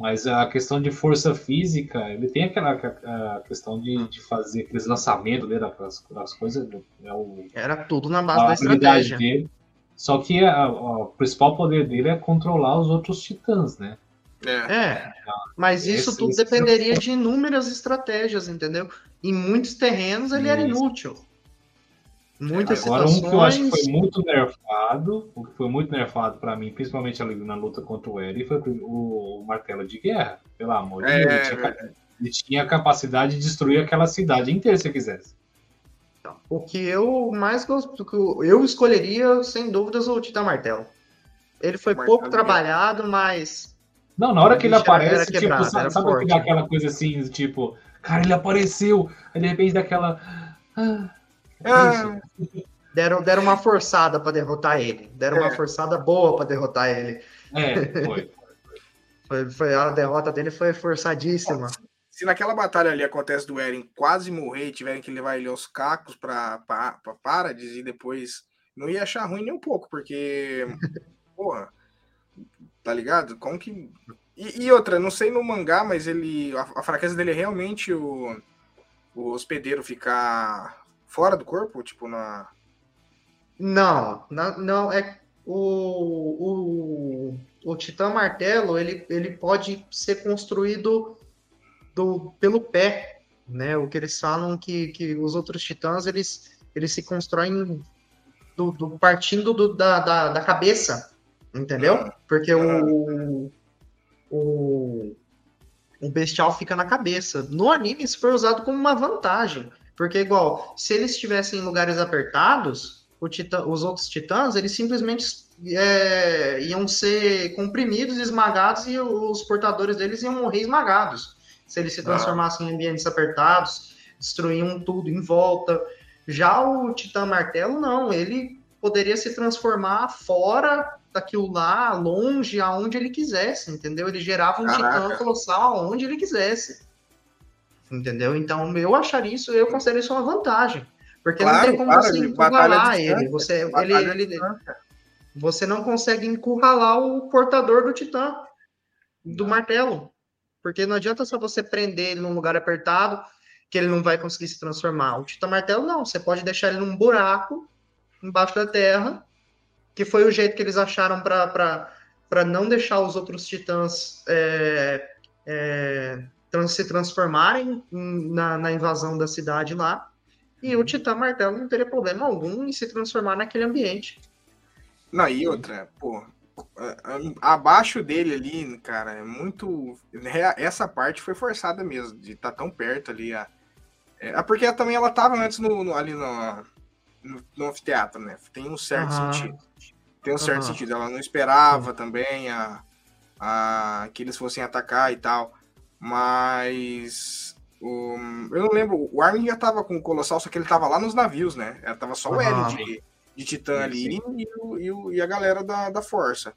mas a questão de força física, ele tem aquela a questão de, hum. de fazer aqueles lançamentos dele, das, das coisas. É o, Era tudo na base da estratégia. Dele. Só que a, a, o principal poder dele é controlar os outros titãs, né? É. é. Mas isso esse, tudo esse dependeria é... de inúmeras estratégias, entendeu? Em muitos terrenos ele isso. era inútil. Muitas Agora, situações... um que eu acho que foi muito nerfado, o que foi muito nerfado para mim, principalmente ali na luta contra o Eri, foi o, martelo de guerra. Pelo amor de é, Deus. Ele tinha, é. ele tinha, a capacidade de destruir aquela cidade inteira se quisesse. Então, o que eu mais gosto, eu escolheria, sem dúvidas, o Titã Martelo. Ele foi pouco trabalhado, mas. Não, na hora que ele aparece, tipo, sabe, sabe aquela coisa assim, tipo, cara, ele apareceu, aí de repente daquela. Ah, ah, deram, deram uma forçada para derrotar ele. Deram é. uma forçada boa para derrotar ele. É, foi. foi, foi. A derrota dele foi forçadíssima. Se naquela batalha ali acontece do Eren quase morrer e tiverem que levar ele aos cacos para Paradis e depois não ia achar ruim nem um pouco, porque porra, tá ligado? Como que e, e, outra, não sei no mangá, mas ele a, a fraqueza dele é realmente o, o hospedeiro ficar fora do corpo? Tipo, na. Não, não, não é. O, o, o Titã Martelo ele, ele pode ser construído do, pelo pé, né? O que eles falam que, que os outros titãs eles, eles se constroem do, do partindo do, da, da, da, cabeça, entendeu? Porque o, o, o bestial fica na cabeça. No anime isso foi usado como uma vantagem. Porque, igual, se eles estivessem em lugares apertados, titã, os outros titãs, eles simplesmente é, iam ser comprimidos, esmagados, e os portadores deles iam morrer esmagados. Se eles se transformassem ah. em ambientes apertados, destruíam tudo em volta. Já o Titã Martelo, não, ele poderia se transformar fora daquilo lá, longe, aonde ele quisesse, entendeu? Ele gerava um Caraca. Titã colossal aonde ele quisesse. Entendeu? Então, eu acharia isso, eu considero isso uma vantagem. Porque claro, não tem como claro, você encurralar ele. Você, ele, ele, você não consegue encurralar o portador do titã, do martelo. Porque não adianta só você prender ele num lugar apertado, que ele não vai conseguir se transformar. O titã martelo, não. Você pode deixar ele num buraco, embaixo da terra, que foi o jeito que eles acharam para não deixar os outros titãs é, é, se transformarem na, na invasão da cidade lá. E o Titã Martelo não teria problema algum em se transformar naquele ambiente. Não, e outra, pô, abaixo dele ali, cara, é muito. Essa parte foi forçada mesmo, de estar tá tão perto ali. A... É, porque também ela tava antes no, no ali no, no, no, anfiteatro, né? Tem um certo uhum. sentido. Tem um certo uhum. sentido. Ela não esperava uhum. também a, a, que eles fossem atacar e tal. Mas. Um, eu não lembro. O Armin já tava com o Colossal, só que ele tava lá nos navios, né? Ela tava só o Eren de, de Titã ali e, e, e, a galera da, da Força.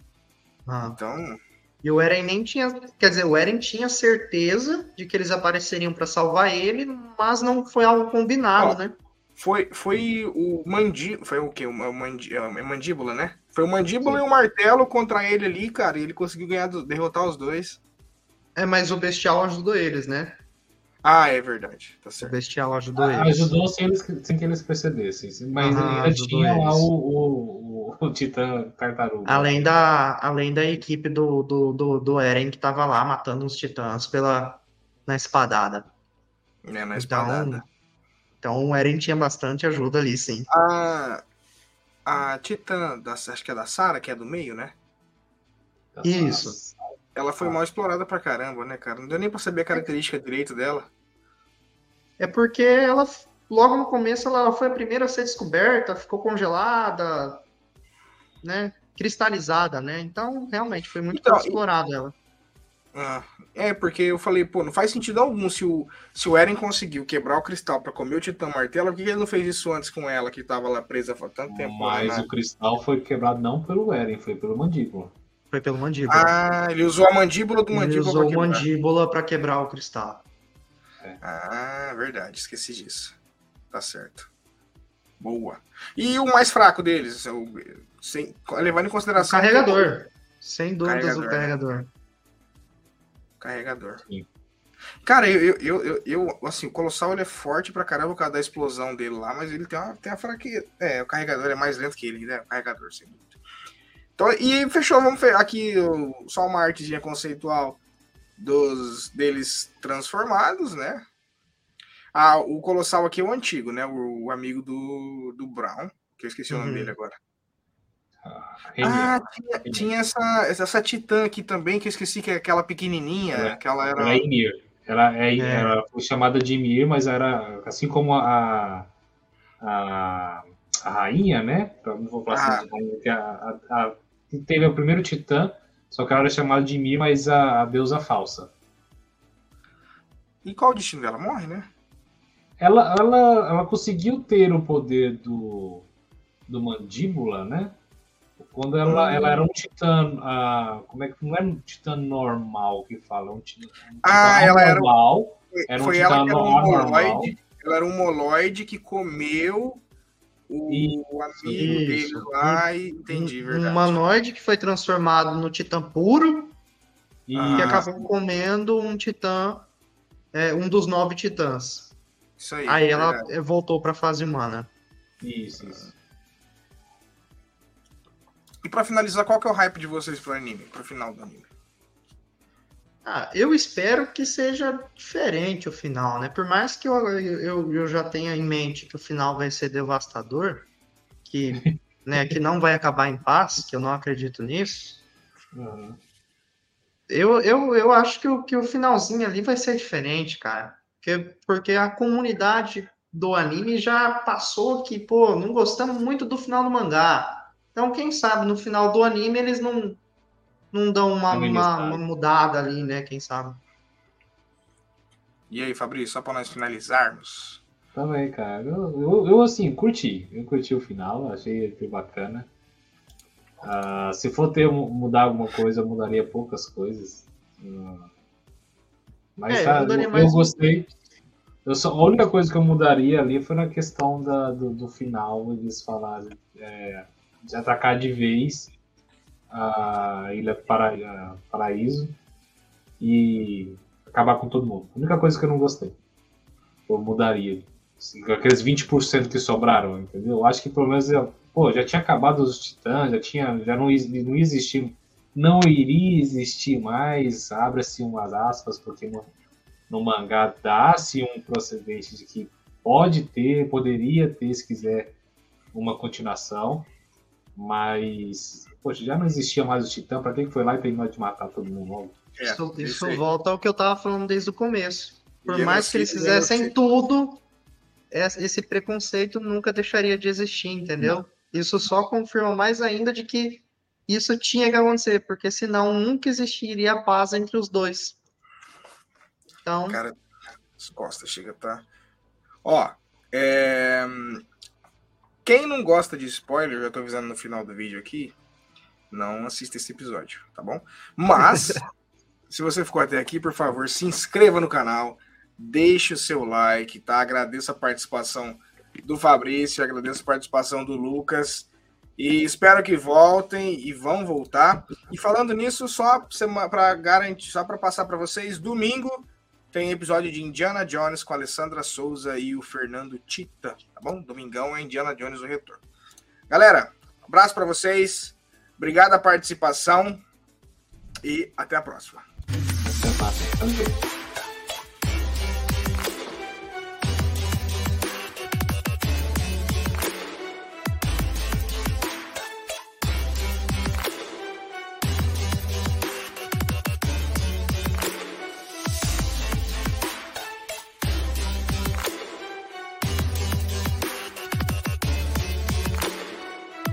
Ah. Então. E o Eren nem tinha. Quer dizer, o Eren tinha certeza de que eles apareceriam para salvar ele, mas não foi algo combinado, Ó, né? Foi, foi o mandi, foi o quê? O mandi, é mandíbula, né? Foi o mandíbula Sim. e o martelo contra ele ali, cara, e ele conseguiu ganhar, derrotar os dois. É, mas o Bestial ajudou eles, né? Ah, é verdade. Tá certo. O Bestial ajudou ah, eles. Ajudou sem, eles, sem que eles percebessem. Mas ah, ainda tinha eles. lá o, o, o, Titã Tartaruga. Além da, além da equipe do, do, do, do Eren que tava lá matando os titãs pela, na espadada. É, na Então, espadada. então o Eren tinha bastante ajuda ali, sim. A, a Titã, da, acho que é da Sarah, que é do meio, né? Isso. Ela foi mal explorada pra caramba, né, cara? Não deu nem pra saber a característica direito dela. É porque ela, logo no começo, ela foi a primeira a ser descoberta, ficou congelada, né? Cristalizada, né? Então, realmente, foi muito Então, pouco e- explorado ela. Ah, é, porque eu falei, pô, não faz sentido algum se o, se o Eren conseguiu quebrar o cristal pra comer o Titã Martelo, por que ele não fez isso antes com ela, que tava lá presa há tanto tempo? Mas né? o cristal foi quebrado não pelo Eren, foi pelo mandíbula. Foi pelo mandíbula. Ah, ele usou a mandíbula do Ele mandíbula usou pra o mandíbula para quebrar o cristal. Ah, verdade, esqueci disso. Tá certo. Boa. E o mais fraco deles, o- sem, levando em O consideração. carregador. Sem dúvidas, Carregador, o né? carregador. Carregador. Sim. Cara, eu, eu, eu, eu- assim, o Colossal ele é forte pra caramba por causa da explosão dele lá, mas ele tem uma, tem uma fraqueza. É, o carregador é mais lento que ele, né? O carregador, sem dúvida. Então, e fechou, vamos ver aqui o- só uma artezinha conceitual dos deles transformados, né? Ah, o Colossal aqui é o antigo, né? O, o amigo do, do Brown, que eu esqueci o nome Uhum. dele agora. Rainier. Ah, tinha, tinha essa, essa titã aqui também, que eu esqueci que é aquela pequenininha, É. que ela era... Ela é. Ela, é, É. ela foi chamada de Ymir, mas era assim como a, a, a rainha, né? Não vou falar Ah. assim, que a, a, teve o primeiro titã, só que ela era chamada de Ymir, mas a, a deusa falsa. E qual o destino dela? Morre, né? Ela, ela, ela conseguiu ter o poder do, do mandíbula, né? Quando ela, Hum. ela era um titã. ah, como é que não era um titã normal que fala? Um titã, um Ah, titã ela era normal. Foi, Era um foi ela que era um titã normal. moloide. Ela era um moloide que comeu o amigo dele Isso. lá e entendi, um verdade. humanoide que foi transformado no titã puro E Ah. acabou comendo um titã, é, um dos nove titãs. Isso aí. Aí ela verdade. voltou para a fase humana. Isso, isso. E pra finalizar, qual que é o hype de vocês pro anime? Pro final do anime? Ah, eu espero que seja diferente o final, né? Por mais que eu, eu, eu já tenha em mente que o final vai ser devastador, que, né, que não vai acabar em paz, que eu não acredito nisso. Uhum. Eu, eu, eu acho que o, que o finalzinho ali vai ser diferente, cara. Porque, porque a comunidade do anime já passou que, pô, não gostamos muito do final do mangá. Então, quem sabe no final do anime eles não, não dão uma, uma, uma mudada ali, né? Quem sabe? E aí, Fabrício, só pra nós finalizarmos. Também, cara. Eu, eu, eu, assim, curti. Eu curti o final, achei que bacana. Ah, se for ter mudar alguma coisa, eu mudaria poucas coisas. Ah, mas É, eu tá, eu, mais- gostei. Eu só, a única coisa que eu mudaria ali foi na questão da, do, do final, eles falarem é, de atacar de vez a Ilha Para, Paraíso e acabar com todo mundo. A única coisa que eu não gostei. Eu mudaria. Assim, aqueles 20% que sobraram, entendeu? Eu acho que pelo menos eu, pô, já tinha acabado os titãs, já tinha, já não, não existia, não iria existir mais, abre-se umas aspas, porque no, no mangá dá-se um procedente de que pode ter, poderia ter, se quiser, uma continuação, mas, poxa, já não existia mais o titã, pra quem que foi lá e terminou de matar todo mundo logo? É, isso isso volta ao que eu tava falando desde o começo. Por Genocídio, mais que eles fizessem tudo, es- esse preconceito nunca deixaria de existir, entendeu? Isso só confirma mais ainda de que isso tinha que acontecer, porque senão nunca existiria a paz entre os dois. Então, Cara, as costas chega, tá? Ó, é... quem não gosta de spoiler, já tô avisando no final do vídeo aqui, não assista esse episódio, tá bom? Mas, se você ficou até aqui, por favor, se inscreva no canal, deixe o seu like, tá? Agradeço a participação do Fabrício, agradeço a participação do Lucas. E espero que voltem e vão voltar. E falando nisso, só para garantir, só para passar para vocês, domingo tem episódio de Indiana Jones com a Alessandra Souza e o Fernando Tita, tá bom? Domingão é Indiana Jones o retorno. Galera, abraço para vocês. Obrigado a participação e até a próxima.